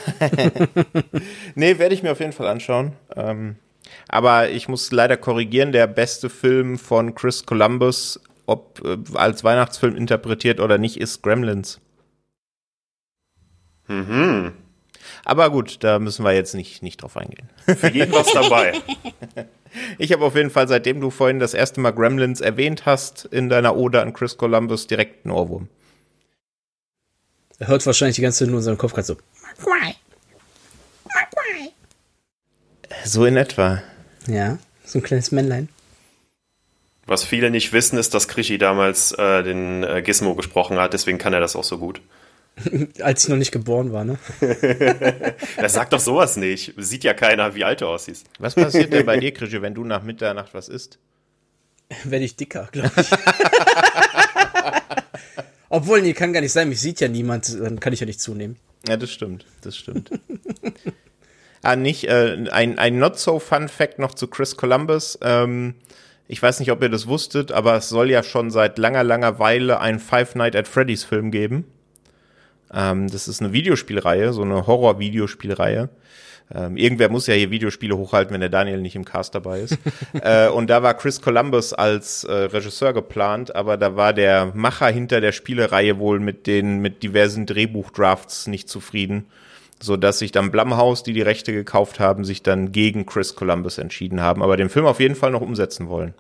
nee, werde ich mir auf jeden Fall anschauen. Ähm, aber ich muss leider korrigieren, der beste Film von Chris Columbus, ob äh, als Weihnachtsfilm interpretiert oder nicht, ist Gremlins. Mhm. Aber gut, da müssen wir jetzt nicht, nicht drauf eingehen. Für jeden was dabei. Ich habe auf jeden Fall, seitdem du vorhin das erste Mal Gremlins erwähnt hast, in deiner Ode an Chris Columbus direkt einen Ohrwurm. Er hört wahrscheinlich die ganze Zeit nur in seinem Kopf gerade so. So in etwa. Ja, so ein kleines Männlein. Was viele nicht wissen, ist, dass Krischi damals äh, den äh, Gizmo gesprochen hat, deswegen kann er das auch so gut. Als ich noch nicht geboren war, ne? Er sagt doch sowas nicht. Sieht ja keiner, wie alt du aussiehst. Was passiert denn bei dir, Krischi, wenn du nach Mitternacht was isst? Werde ich dicker, glaube ich. Obwohl, nee, kann gar nicht sein. Mich sieht ja niemand, dann kann ich ja nicht zunehmen. Ja, das stimmt. Das stimmt. Ah, nicht, äh, ein, ein Not-So-Fun-Fact noch zu Chris Columbus. Ähm, ich weiß nicht, ob ihr das wusstet, aber es soll ja schon seit langer, langer Weile einen Five Night at Freddy's Film geben. Ähm, das ist eine Videospielreihe, so eine Horror-Videospielreihe. Ähm, irgendwer muss ja hier Videospiele hochhalten, wenn der Daniel nicht im Cast dabei ist. äh, und da war Chris Columbus als äh, Regisseur geplant, aber da war der Macher hinter der Spielereihe wohl mit den mit diversen Drehbuchdrafts nicht zufrieden, so dass sich dann Blumhouse, die die Rechte gekauft haben, sich dann gegen Chris Columbus entschieden haben, aber den Film auf jeden Fall noch umsetzen wollen.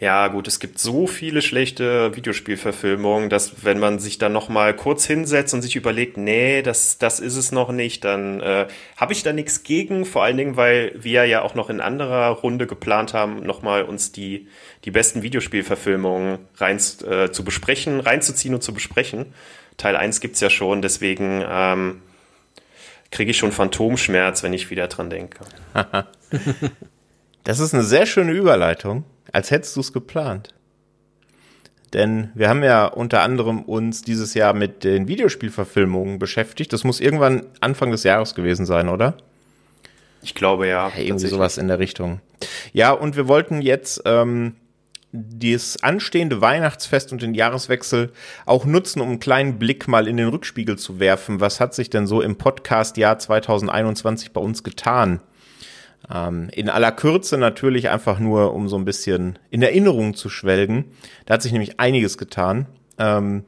Ja, gut, es gibt so viele schlechte Videospielverfilmungen, dass wenn man sich dann noch mal kurz hinsetzt und sich überlegt, nee, das, das ist es noch nicht, dann äh, habe ich da nichts gegen. Vor allen Dingen, weil wir ja auch noch in anderer Runde geplant haben, noch mal uns die, die besten Videospielverfilmungen rein äh, zu besprechen, reinzuziehen und zu besprechen. Teil 1 gibt's ja schon, deswegen ähm, kriege ich schon Phantomschmerz, wenn ich wieder dran denke. das ist eine sehr schöne Überleitung als hättest du es geplant. Denn wir haben ja unter anderem uns dieses Jahr mit den Videospielverfilmungen beschäftigt. Das muss irgendwann Anfang des Jahres gewesen sein, oder? Ich glaube ja. ja irgendwie sowas in der Richtung. Ja, und wir wollten jetzt ähm, das anstehende Weihnachtsfest und den Jahreswechsel auch nutzen, um einen kleinen Blick mal in den Rückspiegel zu werfen. Was hat sich denn so im Podcast-Jahr 2021 bei uns getan? Ähm, in aller Kürze natürlich einfach nur, um so ein bisschen in Erinnerung zu schwelgen. Da hat sich nämlich einiges getan. Ähm,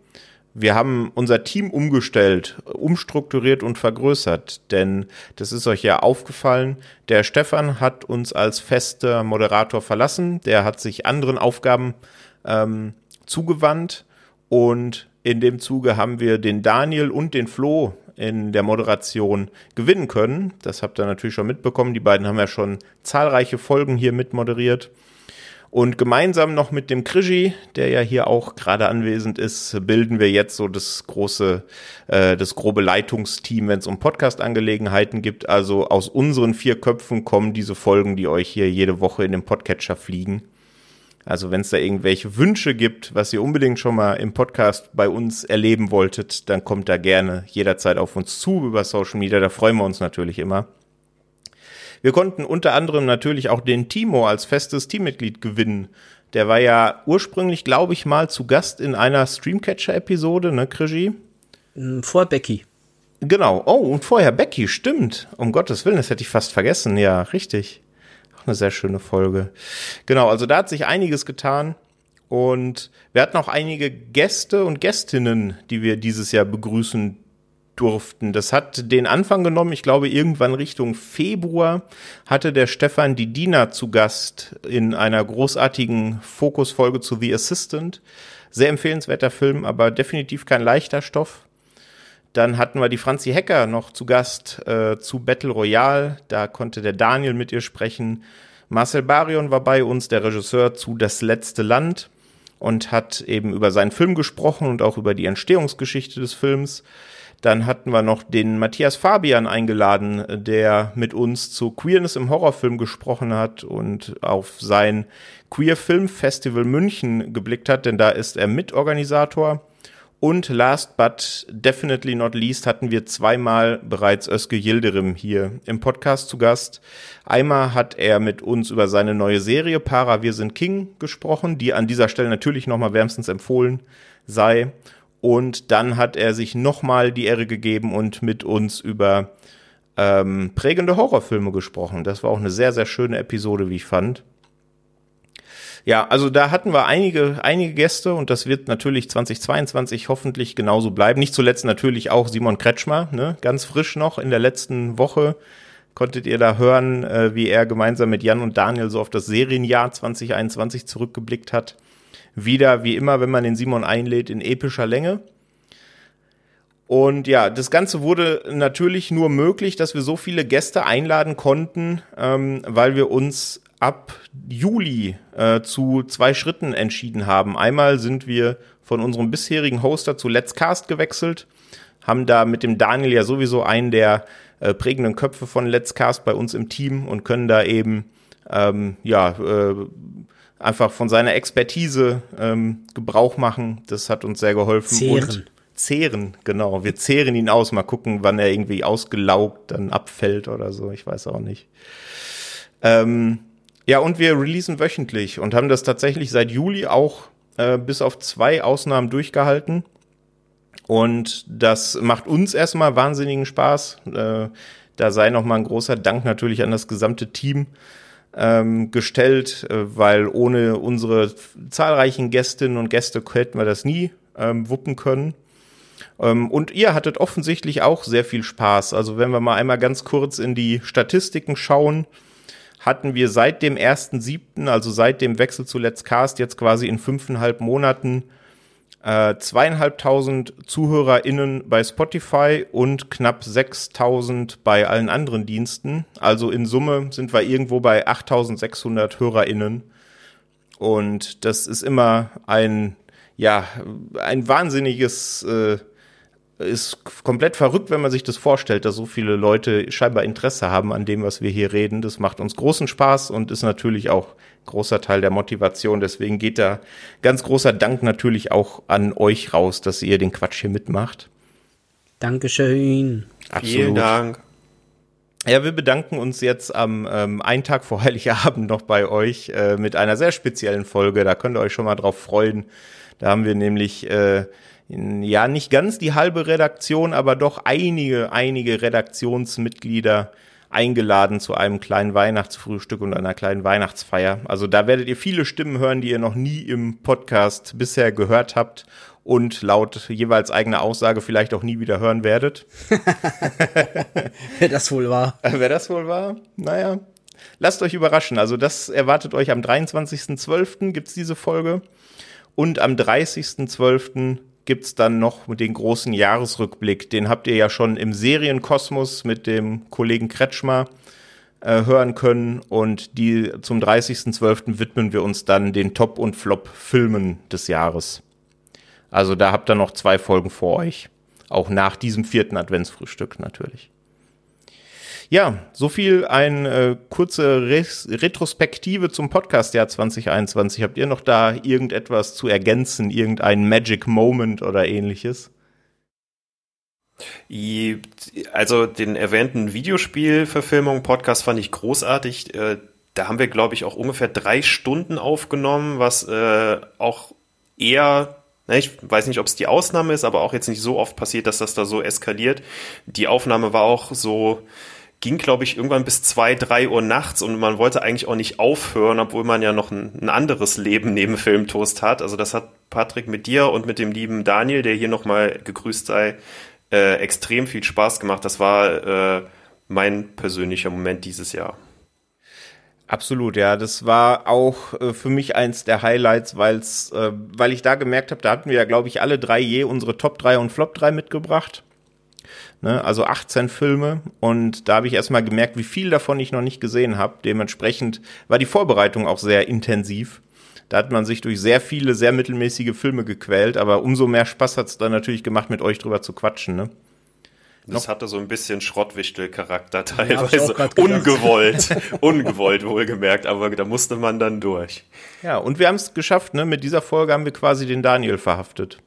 wir haben unser Team umgestellt, umstrukturiert und vergrößert, denn das ist euch ja aufgefallen. Der Stefan hat uns als fester Moderator verlassen, der hat sich anderen Aufgaben ähm, zugewandt und in dem Zuge haben wir den Daniel und den Flo in der Moderation gewinnen können. Das habt ihr natürlich schon mitbekommen. Die beiden haben ja schon zahlreiche Folgen hier mitmoderiert. Und gemeinsam noch mit dem Krischi, der ja hier auch gerade anwesend ist, bilden wir jetzt so das große, äh, das grobe Leitungsteam, wenn es um Podcast-Angelegenheiten gibt. Also aus unseren vier Köpfen kommen diese Folgen, die euch hier jede Woche in dem Podcatcher fliegen. Also wenn es da irgendwelche Wünsche gibt, was ihr unbedingt schon mal im Podcast bei uns erleben wolltet, dann kommt da gerne jederzeit auf uns zu über Social Media. Da freuen wir uns natürlich immer. Wir konnten unter anderem natürlich auch den Timo als festes Teammitglied gewinnen. Der war ja ursprünglich, glaube ich, mal zu Gast in einer Streamcatcher-Episode, ne, Krigi? Mm, vor Becky. Genau. Oh, und vorher Becky, stimmt. Um Gottes Willen, das hätte ich fast vergessen. Ja, richtig. Auch eine sehr schöne Folge. Genau, also da hat sich einiges getan. Und wir hatten auch einige Gäste und Gästinnen, die wir dieses Jahr begrüßen durften. Das hat den Anfang genommen. Ich glaube, irgendwann Richtung Februar hatte der Stefan die Dina zu Gast in einer großartigen Fokusfolge zu The Assistant. Sehr empfehlenswerter Film, aber definitiv kein leichter Stoff. Dann hatten wir die Franzi Hecker noch zu Gast äh, zu Battle Royale. Da konnte der Daniel mit ihr sprechen. Marcel Barion war bei uns, der Regisseur zu Das letzte Land und hat eben über seinen Film gesprochen und auch über die Entstehungsgeschichte des Films. Dann hatten wir noch den Matthias Fabian eingeladen, der mit uns zu Queerness im Horrorfilm gesprochen hat und auf sein Queer Film Festival München geblickt hat, denn da ist er Mitorganisator. Und last but definitely not least hatten wir zweimal bereits Özge Yildirim hier im Podcast zu Gast. Einmal hat er mit uns über seine neue Serie Para Wir sind King gesprochen, die an dieser Stelle natürlich nochmal wärmstens empfohlen sei. Und dann hat er sich nochmal die Ehre gegeben und mit uns über ähm, prägende Horrorfilme gesprochen. Das war auch eine sehr, sehr schöne Episode, wie ich fand. Ja, also da hatten wir einige, einige Gäste und das wird natürlich 2022 hoffentlich genauso bleiben. Nicht zuletzt natürlich auch Simon Kretschmer, ne? ganz frisch noch in der letzten Woche konntet ihr da hören, äh, wie er gemeinsam mit Jan und Daniel so auf das Serienjahr 2021 zurückgeblickt hat wieder, wie immer, wenn man den Simon einlädt, in epischer Länge. Und ja, das Ganze wurde natürlich nur möglich, dass wir so viele Gäste einladen konnten, ähm, weil wir uns ab Juli äh, zu zwei Schritten entschieden haben. Einmal sind wir von unserem bisherigen Hoster zu Let's Cast gewechselt, haben da mit dem Daniel ja sowieso einen der äh, prägenden Köpfe von Let's Cast bei uns im Team und können da eben ähm, ja äh, einfach von seiner Expertise ähm, Gebrauch machen. Das hat uns sehr geholfen. Zehren. Und zehren, genau. Wir zehren ihn aus. Mal gucken, wann er irgendwie ausgelaugt dann abfällt oder so. Ich weiß auch nicht. Ähm, ja, und wir releasen wöchentlich und haben das tatsächlich seit Juli auch äh, bis auf zwei Ausnahmen durchgehalten. Und das macht uns erstmal wahnsinnigen Spaß. Äh, da sei nochmal ein großer Dank natürlich an das gesamte Team, ähm, gestellt, äh, weil ohne unsere zahlreichen Gästinnen und Gäste hätten wir das nie ähm, wuppen können. Ähm, und ihr hattet offensichtlich auch sehr viel Spaß. Also wenn wir mal einmal ganz kurz in die Statistiken schauen, hatten wir seit dem 1.7., also seit dem Wechsel zu Let's Cast, jetzt quasi in fünfeinhalb Monaten äh, zweieinhalbtausend ZuhörerInnen bei Spotify und knapp 6000 bei allen anderen Diensten. Also in Summe sind wir irgendwo bei 8600 HörerInnen. Und das ist immer ein, ja, ein wahnsinniges, äh, ist komplett verrückt, wenn man sich das vorstellt, dass so viele Leute scheinbar Interesse haben an dem, was wir hier reden. Das macht uns großen Spaß und ist natürlich auch großer Teil der Motivation. Deswegen geht da ganz großer Dank natürlich auch an euch raus, dass ihr den Quatsch hier mitmacht. Dankeschön. Absolut. Vielen Dank. Ja, wir bedanken uns jetzt am ähm, einen Tag vor Heiligabend noch bei euch äh, mit einer sehr speziellen Folge. Da könnt ihr euch schon mal drauf freuen. Da haben wir nämlich äh, ja nicht ganz die halbe Redaktion, aber doch einige, einige Redaktionsmitglieder eingeladen zu einem kleinen Weihnachtsfrühstück und einer kleinen Weihnachtsfeier. Also da werdet ihr viele Stimmen hören, die ihr noch nie im Podcast bisher gehört habt und laut jeweils eigener Aussage vielleicht auch nie wieder hören werdet. Wer das wohl war. Wer das wohl war? Naja, lasst euch überraschen. Also das erwartet euch am 23.12. gibt's diese Folge und am 30.12 gibt's dann noch den großen Jahresrückblick. Den habt ihr ja schon im Serienkosmos mit dem Kollegen Kretschmer äh, hören können. Und die zum 30.12. widmen wir uns dann den Top- und Flop-Filmen des Jahres. Also da habt ihr noch zwei Folgen vor euch. Auch nach diesem vierten Adventsfrühstück natürlich. Ja, so viel eine äh, kurze Res Retrospektive zum Podcastjahr 2021. Habt ihr noch da irgendetwas zu ergänzen, irgendein Magic Moment oder ähnliches? Also den erwähnten Videospielverfilmung Podcast fand ich großartig. Äh, da haben wir, glaube ich, auch ungefähr drei Stunden aufgenommen, was äh, auch eher ich weiß nicht, ob es die Ausnahme ist, aber auch jetzt nicht so oft passiert, dass das da so eskaliert. Die Aufnahme war auch so, ging, glaube ich, irgendwann bis zwei, drei Uhr nachts und man wollte eigentlich auch nicht aufhören, obwohl man ja noch ein, ein anderes Leben neben Filmtoast hat. Also das hat Patrick mit dir und mit dem lieben Daniel, der hier nochmal gegrüßt sei, äh, extrem viel Spaß gemacht. Das war äh, mein persönlicher Moment dieses Jahr. Absolut, ja. Das war auch äh, für mich eins der Highlights, weil's, äh, weil ich da gemerkt habe, da hatten wir ja, glaube ich, alle drei je unsere Top 3 und Flop 3 mitgebracht ne? also 18 Filme und da habe ich erstmal gemerkt, wie viel davon ich noch nicht gesehen habe. Dementsprechend war die Vorbereitung auch sehr intensiv. Da hat man sich durch sehr viele, sehr mittelmäßige Filme gequält, aber umso mehr Spaß hat es dann natürlich gemacht, mit euch drüber zu quatschen. Ne? Das hatte so ein bisschen Schrottwichtel-Charakter teilweise. Ja, ungewollt, ungewollt wohlgemerkt, aber da musste man dann durch. Ja, und wir haben es geschafft, ne? Mit dieser Folge haben wir quasi den Daniel verhaftet.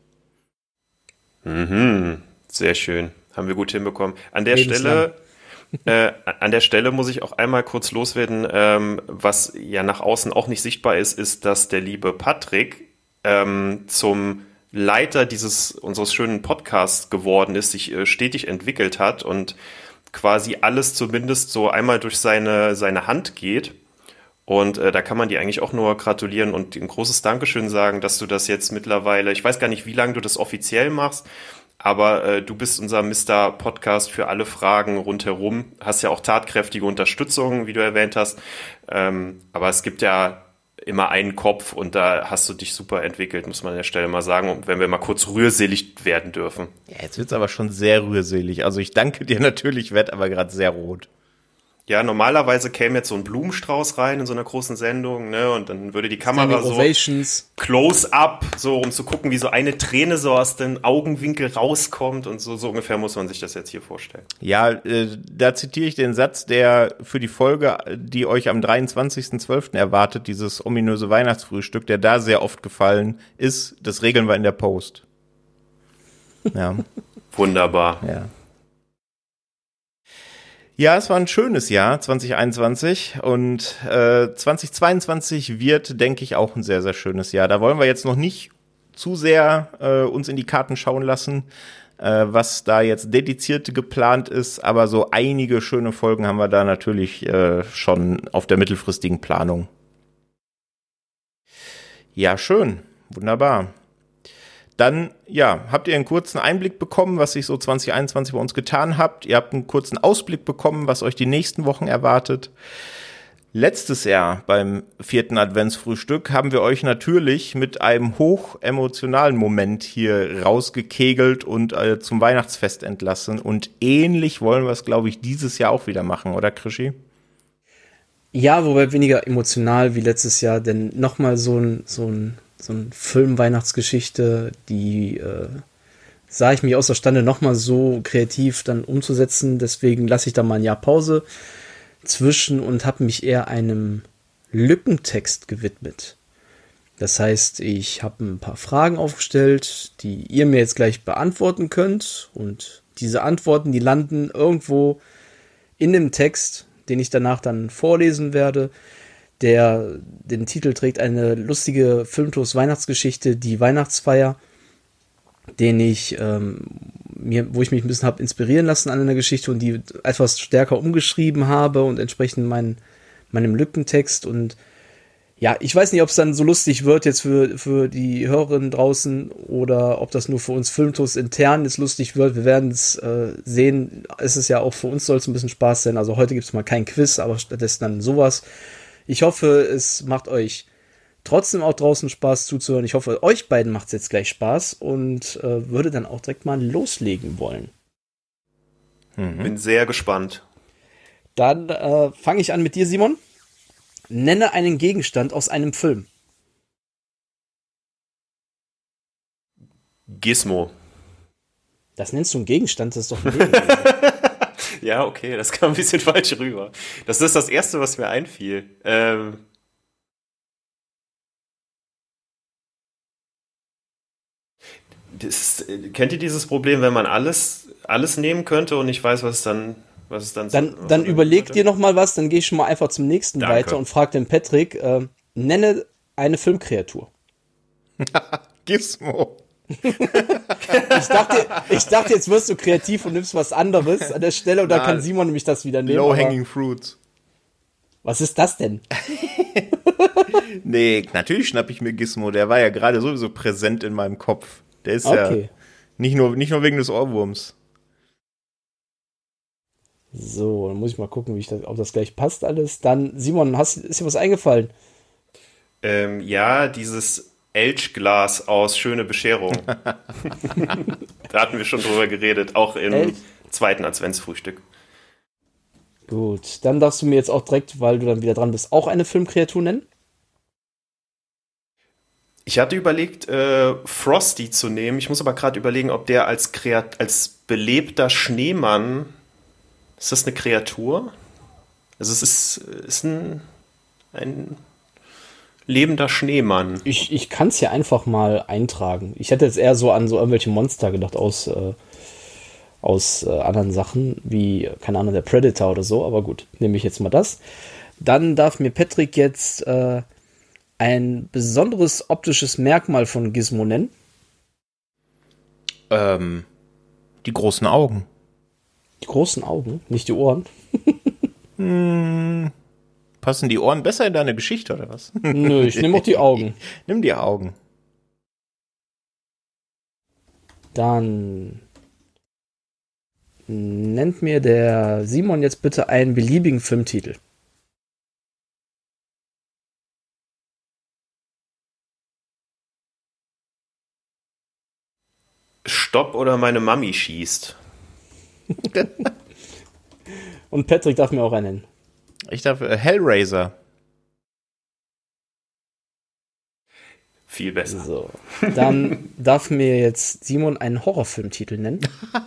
Mhm, sehr schön. Haben wir gut hinbekommen. An der Stelle, äh, an der Stelle muss ich auch einmal kurz loswerden, ähm, was ja nach außen auch nicht sichtbar ist, ist, dass der liebe Patrick ähm, zum Leiter dieses unseres schönen Podcasts geworden ist, sich äh, stetig entwickelt hat und quasi alles zumindest so einmal durch seine seine Hand geht. Und äh, da kann man dir eigentlich auch nur gratulieren und ein großes Dankeschön sagen, dass du das jetzt mittlerweile, ich weiß gar nicht, wie lange du das offiziell machst, aber äh, du bist unser Mr. Podcast für alle Fragen rundherum. Hast ja auch tatkräftige Unterstützung, wie du erwähnt hast. Ähm, aber es gibt ja immer einen Kopf und da hast du dich super entwickelt, muss man an der Stelle mal sagen. Und wenn wir mal kurz rührselig werden dürfen. Ja, jetzt wird's aber schon sehr rührselig. Also ich danke dir natürlich, werd aber gerade sehr rot. Ja, normalerweise käme jetzt so ein Blumenstrauß rein in so einer großen Sendung, ne, und dann würde die Kamera so close up, so um zu gucken, wie so eine Träne so aus dem Augenwinkel rauskommt und so, so ungefähr muss man sich das jetzt hier vorstellen. Ja, äh, da zitiere ich den Satz, der für die Folge, die euch am 23.12. erwartet, dieses ominöse Weihnachtsfrühstück, der da sehr oft gefallen ist, das regeln wir in der Post. Ja. Wunderbar. Ja. Ja, es war ein schönes Jahr 2021 und äh, 2022 wird, denke ich, auch ein sehr, sehr schönes Jahr. Da wollen wir jetzt noch nicht zu sehr äh, uns in die Karten schauen lassen, äh, was da jetzt dediziert geplant ist, aber so einige schöne Folgen haben wir da natürlich äh, schon auf der mittelfristigen Planung. Ja, schön. Wunderbar. Dann, ja, habt ihr einen kurzen Einblick bekommen, was sich so 2021 bei uns getan habt. Ihr habt einen kurzen Ausblick bekommen, was euch die nächsten Wochen erwartet. Letztes Jahr beim vierten Adventsfrühstück haben wir euch natürlich mit einem hoch emotionalen Moment hier rausgekegelt und äh, zum Weihnachtsfest entlassen. Und ähnlich wollen wir es, glaube ich, dieses Jahr auch wieder machen, oder Krischi? Ja, wobei weniger emotional wie letztes Jahr, denn nochmal so ein, so ein so ein Film-Weihnachtsgeschichte, die äh, sah ich mich außerstande, nochmal so kreativ dann umzusetzen. Deswegen lasse ich da mal ein Jahr Pause zwischen und habe mich eher einem Lückentext gewidmet. Das heißt, ich habe ein paar Fragen aufgestellt, die ihr mir jetzt gleich beantworten könnt. Und diese Antworten, die landen irgendwo in dem Text, den ich danach dann vorlesen werde der den Titel trägt eine lustige Filmtos Weihnachtsgeschichte, die Weihnachtsfeier, den ich ähm, mir, wo ich mich ein bisschen habe inspirieren lassen an einer Geschichte und die etwas stärker umgeschrieben habe und entsprechend mein, meinem Lückentext und ja, ich weiß nicht, ob es dann so lustig wird jetzt für, für die Hörerinnen draußen oder ob das nur für uns Filmtos intern jetzt lustig wird. Wir werden es äh, sehen. Es ist ja auch für uns soll es ein bisschen Spaß sein. Also heute gibt es mal kein Quiz, aber stattdessen dann sowas. Ich hoffe, es macht euch trotzdem auch draußen Spaß zuzuhören. Ich hoffe, euch beiden macht es jetzt gleich Spaß und äh, würde dann auch direkt mal loslegen wollen. Mhm. Bin sehr gespannt. Dann äh, fange ich an mit dir, Simon. Nenne einen Gegenstand aus einem Film. Gizmo. Das nennst du einen Gegenstand, das ist doch ein Gegenstand. ja, okay, das kam ein bisschen falsch rüber. Das ist das Erste, was mir einfiel. Ähm das, kennt ihr dieses Problem, wenn man alles, alles nehmen könnte und nicht weiß, was es dann was ist dann? Dann, dann überleg dir noch mal was, dann gehe ich schon mal einfach zum nächsten Danke. weiter und frag den Patrick, äh, nenne eine Filmkreatur. Gizmo. ich, dachte, ich dachte, jetzt wirst du kreativ und nimmst was anderes an der Stelle und dann kann Simon nämlich das wieder nehmen. Low Hanging Fruits. Was ist das denn? nee, natürlich schnapp ich mir Gizmo. Der war ja gerade sowieso präsent in meinem Kopf. Der ist okay. ja nicht nur, nicht nur wegen des Ohrwurms. So, dann muss ich mal gucken, wie ich das, ob das gleich passt alles. Dann, Simon, hast, ist dir was eingefallen? Ähm, ja, dieses Elchglas aus Schöne Bescherung. da hatten wir schon drüber geredet, auch im Elch? zweiten Adventsfrühstück. Gut, dann darfst du mir jetzt auch direkt, weil du dann wieder dran bist, auch eine Filmkreatur nennen. Ich hatte überlegt, äh, Frosty zu nehmen. Ich muss aber gerade überlegen, ob der als, Kreat als belebter Schneemann ist das eine Kreatur? Also es ist, ist ein, ein lebender Schneemann. Ich, ich kann es ja einfach mal eintragen. Ich hätte jetzt eher so an so irgendwelche Monster gedacht aus, äh, aus äh, anderen Sachen, wie, keine Ahnung, der Predator oder so, aber gut, nehme ich jetzt mal das. Dann darf mir Patrick jetzt äh, ein besonderes optisches Merkmal von Gizmo nennen. Ähm, die großen Augen. Die großen Augen, nicht die Ohren. hm, passen die Ohren besser in deine Geschichte oder was? Nö, ich nehme auch die Augen. Nimm die Augen. Dann nennt mir der Simon jetzt bitte einen beliebigen Filmtitel. Stopp oder meine Mami schießt. Und Patrick darf mir auch einen nennen. Ich darf äh, Hellraiser. Viel besser. So. Dann darf mir jetzt Simon einen Horrorfilmtitel nennen.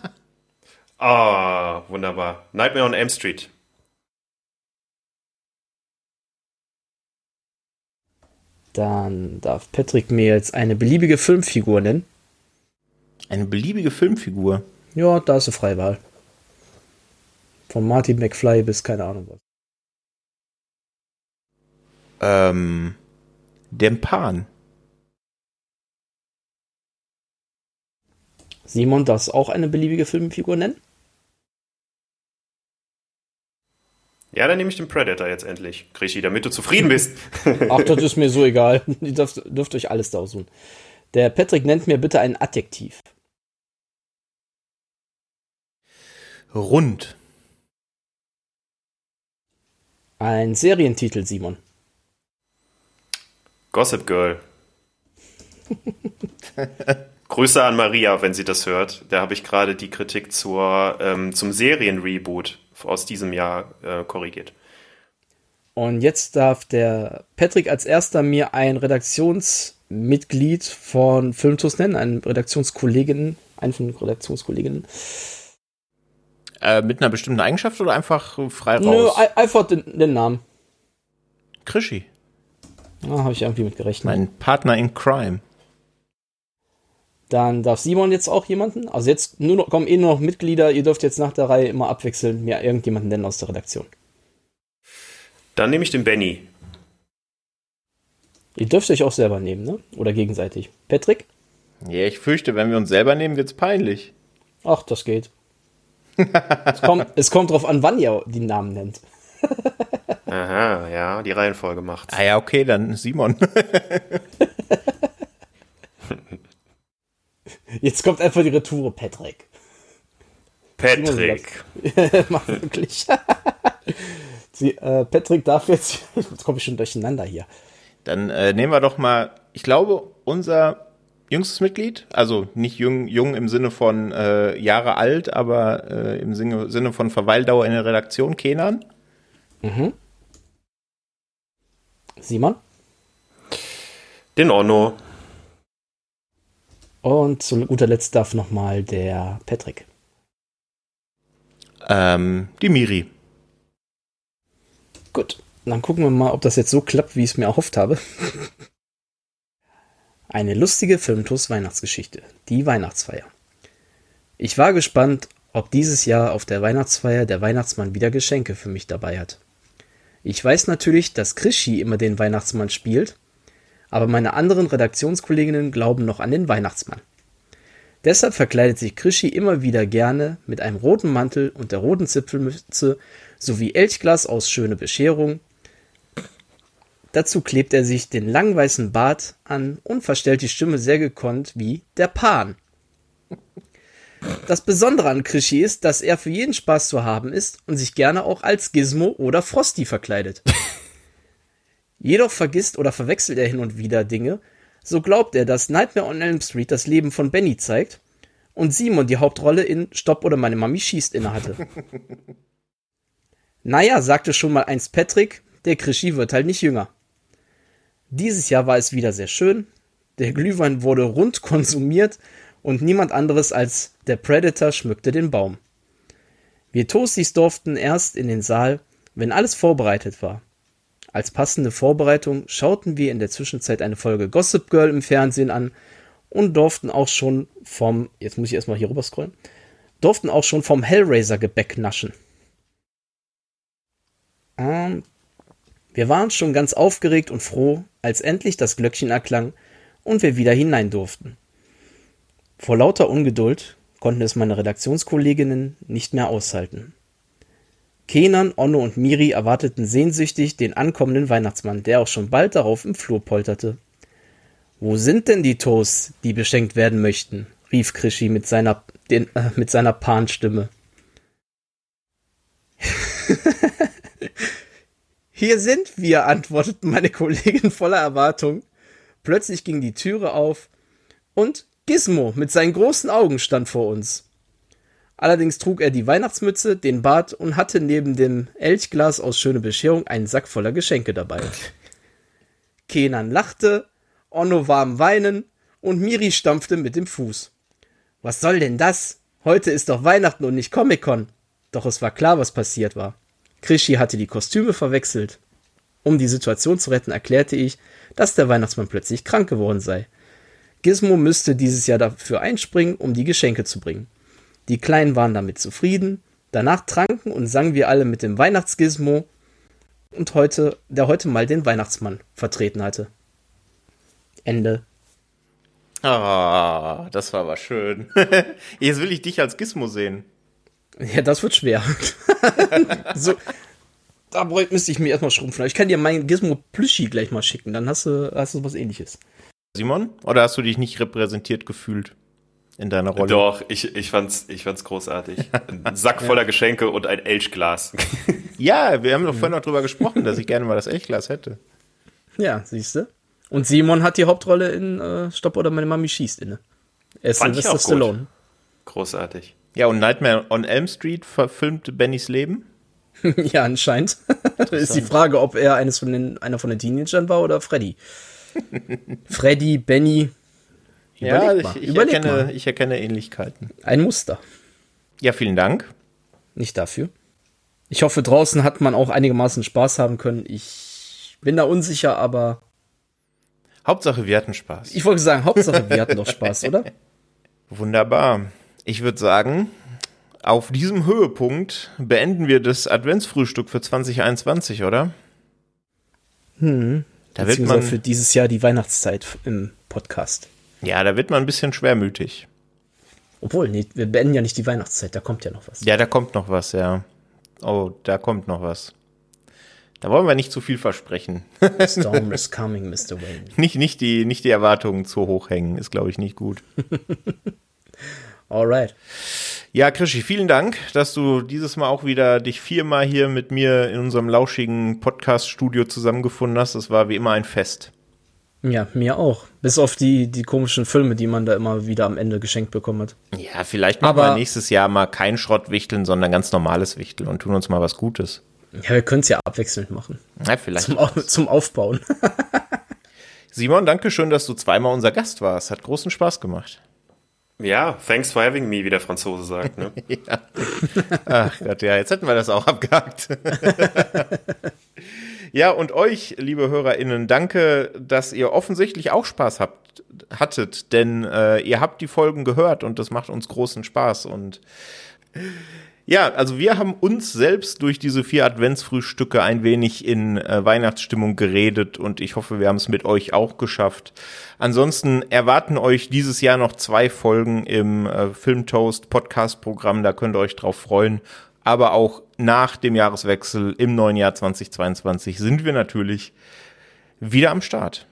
Ah, oh, wunderbar. Nightmare on Elm Street. Dann darf Patrick mir jetzt eine beliebige Filmfigur nennen. Eine beliebige Filmfigur? Ja, da ist eine Freiwahl. Von Martin McFly bis keine Ahnung was. Ähm, Dempan. Simon, das auch eine beliebige Filmfigur nennen? Ja, dann nehme ich den Predator jetzt endlich, Krischi, damit du zufrieden bist. Ach, das ist mir so egal. Ihr dürft, dürft euch alles da aussuchen. Der Patrick nennt mir bitte ein Adjektiv. Rund. Ein Serientitel, Simon. Gossip Girl. Grüße an Maria, wenn sie das hört. Da habe ich gerade die Kritik zur, ähm, zum Serienreboot aus diesem Jahr äh, korrigiert. Und jetzt darf der Patrick als erster mir ein Redaktionsmitglied von Filmtus nennen, einen Redaktionskollegin, einen von den Redaktionskolleginnen. Äh, mit einer bestimmten Eigenschaft oder einfach frei raus? Nö, einfach den, den Namen. Krischi. Da habe ich irgendwie mit gerechnet. Mein Partner in Crime. Dann darf Simon jetzt auch jemanden. Also jetzt nur noch, kommen eh nur noch Mitglieder. Ihr dürft jetzt nach der Reihe immer abwechseln, mir irgendjemanden nennen aus der Redaktion. Dann nehme ich den Benny. Ihr dürft euch auch selber nehmen, ne? Oder gegenseitig. Patrick? Ja, ich fürchte, wenn wir uns selber nehmen, wird's peinlich. Ach, das geht. es, kommt, es kommt drauf an, wann ihr die Namen nennt. Aha, ja, die Reihenfolge macht's. Ah ja, okay, dann Simon. Jetzt kommt einfach die Retoure, Patrick. Patrick. Mach wirklich. Sie, äh, Patrick darf jetzt. Jetzt komme ich schon durcheinander hier. Dann äh, nehmen wir doch mal, ich glaube, unser jüngstes Mitglied, also nicht jung, jung im Sinne von äh, Jahre alt, aber äh, im Sinne, Sinne von Verweildauer in der Redaktion, Kenan. Mhm. Simon? Den Onno. Und zu guter Letzt darf nochmal der Patrick. Ähm, die Miri. Gut, dann gucken wir mal, ob das jetzt so klappt, wie ich es mir erhofft habe. Eine lustige Filmtos Weihnachtsgeschichte. Die Weihnachtsfeier. Ich war gespannt, ob dieses Jahr auf der Weihnachtsfeier der Weihnachtsmann wieder Geschenke für mich dabei hat. Ich weiß natürlich, dass Krischi immer den Weihnachtsmann spielt, aber meine anderen Redaktionskolleginnen glauben noch an den Weihnachtsmann. Deshalb verkleidet sich Krischi immer wieder gerne mit einem roten Mantel und der roten Zipfelmütze sowie Elchglas aus Schöne Bescherung. Dazu klebt er sich den langen weißen Bart an und verstellt die Stimme sehr gekonnt wie der Pan. Das Besondere an Krischi ist, dass er für jeden Spaß zu haben ist und sich gerne auch als Gizmo oder Frosty verkleidet. Jedoch vergisst oder verwechselt er hin und wieder Dinge, so glaubt er, dass Nightmare on Elm Street das Leben von Benny zeigt und Simon die Hauptrolle in Stopp oder meine Mami schießt innehatte. naja, sagte schon mal einst Patrick, der Krischi wird halt nicht jünger. Dieses Jahr war es wieder sehr schön. Der Glühwein wurde rund konsumiert und niemand anderes als der Predator schmückte den Baum. Wir Toasties durften erst in den Saal, wenn alles vorbereitet war. Als passende Vorbereitung schauten wir in der Zwischenzeit eine Folge Gossip Girl im Fernsehen an und durften auch schon vom, jetzt muss ich erstmal hier rüber scrollen, durften auch schon vom Hellraiser Gebäck naschen. Ähm, wir waren schon ganz aufgeregt und froh, als endlich das Glöckchen erklang und wir wieder hinein durften. Vor lauter Ungeduld konnten es meine Redaktionskolleginnen nicht mehr aushalten. Kenan, Onno und Miri erwarteten sehnsüchtig den ankommenden Weihnachtsmann, der auch schon bald darauf im Flur polterte. Wo sind denn die Toasts, die beschenkt werden möchten? rief Krischi mit seiner, den, äh, mit seiner Panstimme. Hier sind wir, antworteten meine Kollegen voller Erwartung. Plötzlich ging die Türe auf und Gizmo mit seinen großen Augen stand vor uns. Allerdings trug er die Weihnachtsmütze, den Bart und hatte neben dem Elchglas aus Schöne Bescherung einen Sack voller Geschenke dabei. Kenan lachte, Onno war am Weinen und Miri stampfte mit dem Fuß. Was soll denn das? Heute ist doch Weihnachten und nicht Comic-Con. Doch es war klar, was passiert war. Krischi hatte die Kostüme verwechselt. Um die Situation zu retten, erklärte ich, dass der Weihnachtsmann plötzlich krank geworden sei. Gizmo müsste dieses Jahr dafür einspringen, um die Geschenke zu bringen. Die Kleinen waren damit zufrieden. Danach tranken und sangen wir alle mit dem Weihnachtsgizmo und heute, der heute mal den Weihnachtsmann vertreten hatte. Ende. Ah, das war aber schön. Jetzt will ich dich als Gizmo sehen. Ja, das wird schwer. so, da müsste ich mir erstmal schrumpfen. Ich kann dir mein Gizmo Plüschi gleich mal schicken, dann hast du, hast du was ähnliches. Simon? Oder hast du dich nicht repräsentiert gefühlt? in deiner Rolle. Doch, ich, ich, fand's, ich fand's großartig. Ein Sack voller Geschenke und ein Elchglas. ja, wir haben doch vorhin noch drüber gesprochen, dass ich gerne mal das Elchglas hätte. Ja, siehst du. Und Simon hat die Hauptrolle in äh, Stopp oder meine Mami schießt inne. Er ist Sylvester Stallone. Großartig. Ja, und Nightmare on Elm Street verfilmt Bennys Leben. ja, anscheinend. da ist die Frage, ob er eines von den, einer von den Teenagern war oder Freddy. Freddy, Benny, ja, ich, ich, erkenne, ich erkenne Ähnlichkeiten. Ein Muster. Ja, vielen Dank. Nicht dafür. Ich hoffe, draußen hat man auch einigermaßen Spaß haben können. Ich bin da unsicher, aber. Hauptsache, wir hatten Spaß. Ich wollte sagen, Hauptsache, wir hatten doch Spaß, oder? Wunderbar. Ich würde sagen, auf diesem Höhepunkt beenden wir das Adventsfrühstück für 2021, oder? Hm. Da wird man für dieses Jahr die Weihnachtszeit im Podcast. Ja, da wird man ein bisschen schwermütig. Obwohl, nee, wir beenden ja nicht die Weihnachtszeit, da kommt ja noch was. Ja, da kommt noch was, ja. Oh, da kommt noch was. Da wollen wir nicht zu viel versprechen. The storm is coming, Mr. Wayne. nicht, nicht, die, nicht die Erwartungen zu hoch hängen, ist, glaube ich, nicht gut. Alright. Ja, Krischi, vielen Dank, dass du dieses Mal auch wieder dich viermal hier mit mir in unserem lauschigen Podcast-Studio zusammengefunden hast. Es war wie immer ein Fest. Ja, mir auch. Bis auf die, die komischen Filme, die man da immer wieder am Ende geschenkt bekommen hat. Ja, vielleicht machen Aber- wir nächstes Jahr mal kein Schrottwichteln, sondern ganz normales Wichteln und tun uns mal was Gutes. Ja, wir können es ja abwechselnd machen. Ja, vielleicht. Zum, Au zum Aufbauen. Simon, danke schön, dass du zweimal unser Gast warst. Hat großen Spaß gemacht. Ja, thanks for having me, wie der Franzose sagt. Ne? Ach Gott, ja, jetzt hätten wir das auch abgehakt. ja, und euch, liebe HörerInnen, danke, dass ihr offensichtlich auch Spaß habt, hattet, denn äh, ihr habt die Folgen gehört und das macht uns großen Spaß. Und ja, also wir haben uns selbst durch diese vier Adventsfrühstücke ein wenig in äh, Weihnachtsstimmung geredet und ich hoffe, wir haben es mit euch auch geschafft. Ansonsten erwarten euch dieses Jahr noch zwei Folgen im äh, Filmtoast Podcast Programm, da könnt ihr euch drauf freuen. Aber auch nach dem Jahreswechsel im neuen Jahr 2022 sind wir natürlich wieder am Start.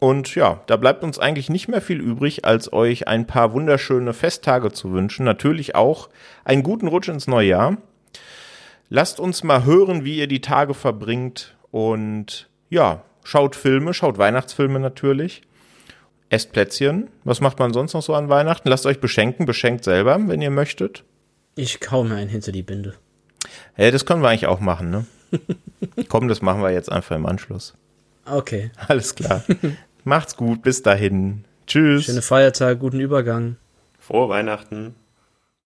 Und ja, da bleibt uns eigentlich nicht mehr viel übrig, als euch ein paar wunderschöne Festtage zu wünschen. Natürlich auch einen guten Rutsch ins neue Jahr. Lasst uns mal hören, wie ihr die Tage verbringt. Und ja, schaut Filme, schaut Weihnachtsfilme natürlich. Esst Plätzchen. Was macht man sonst noch so an Weihnachten? Lasst euch beschenken, beschenkt selber, wenn ihr möchtet. Ich kau mir einen hinter die Binde. Ja, das können wir eigentlich auch machen, ne? Komm, das machen wir jetzt einfach im Anschluss. Okay. Alles klar. Macht's gut, bis dahin. Tschüss. Schöne Feiertag, guten Übergang. Frohe Weihnachten.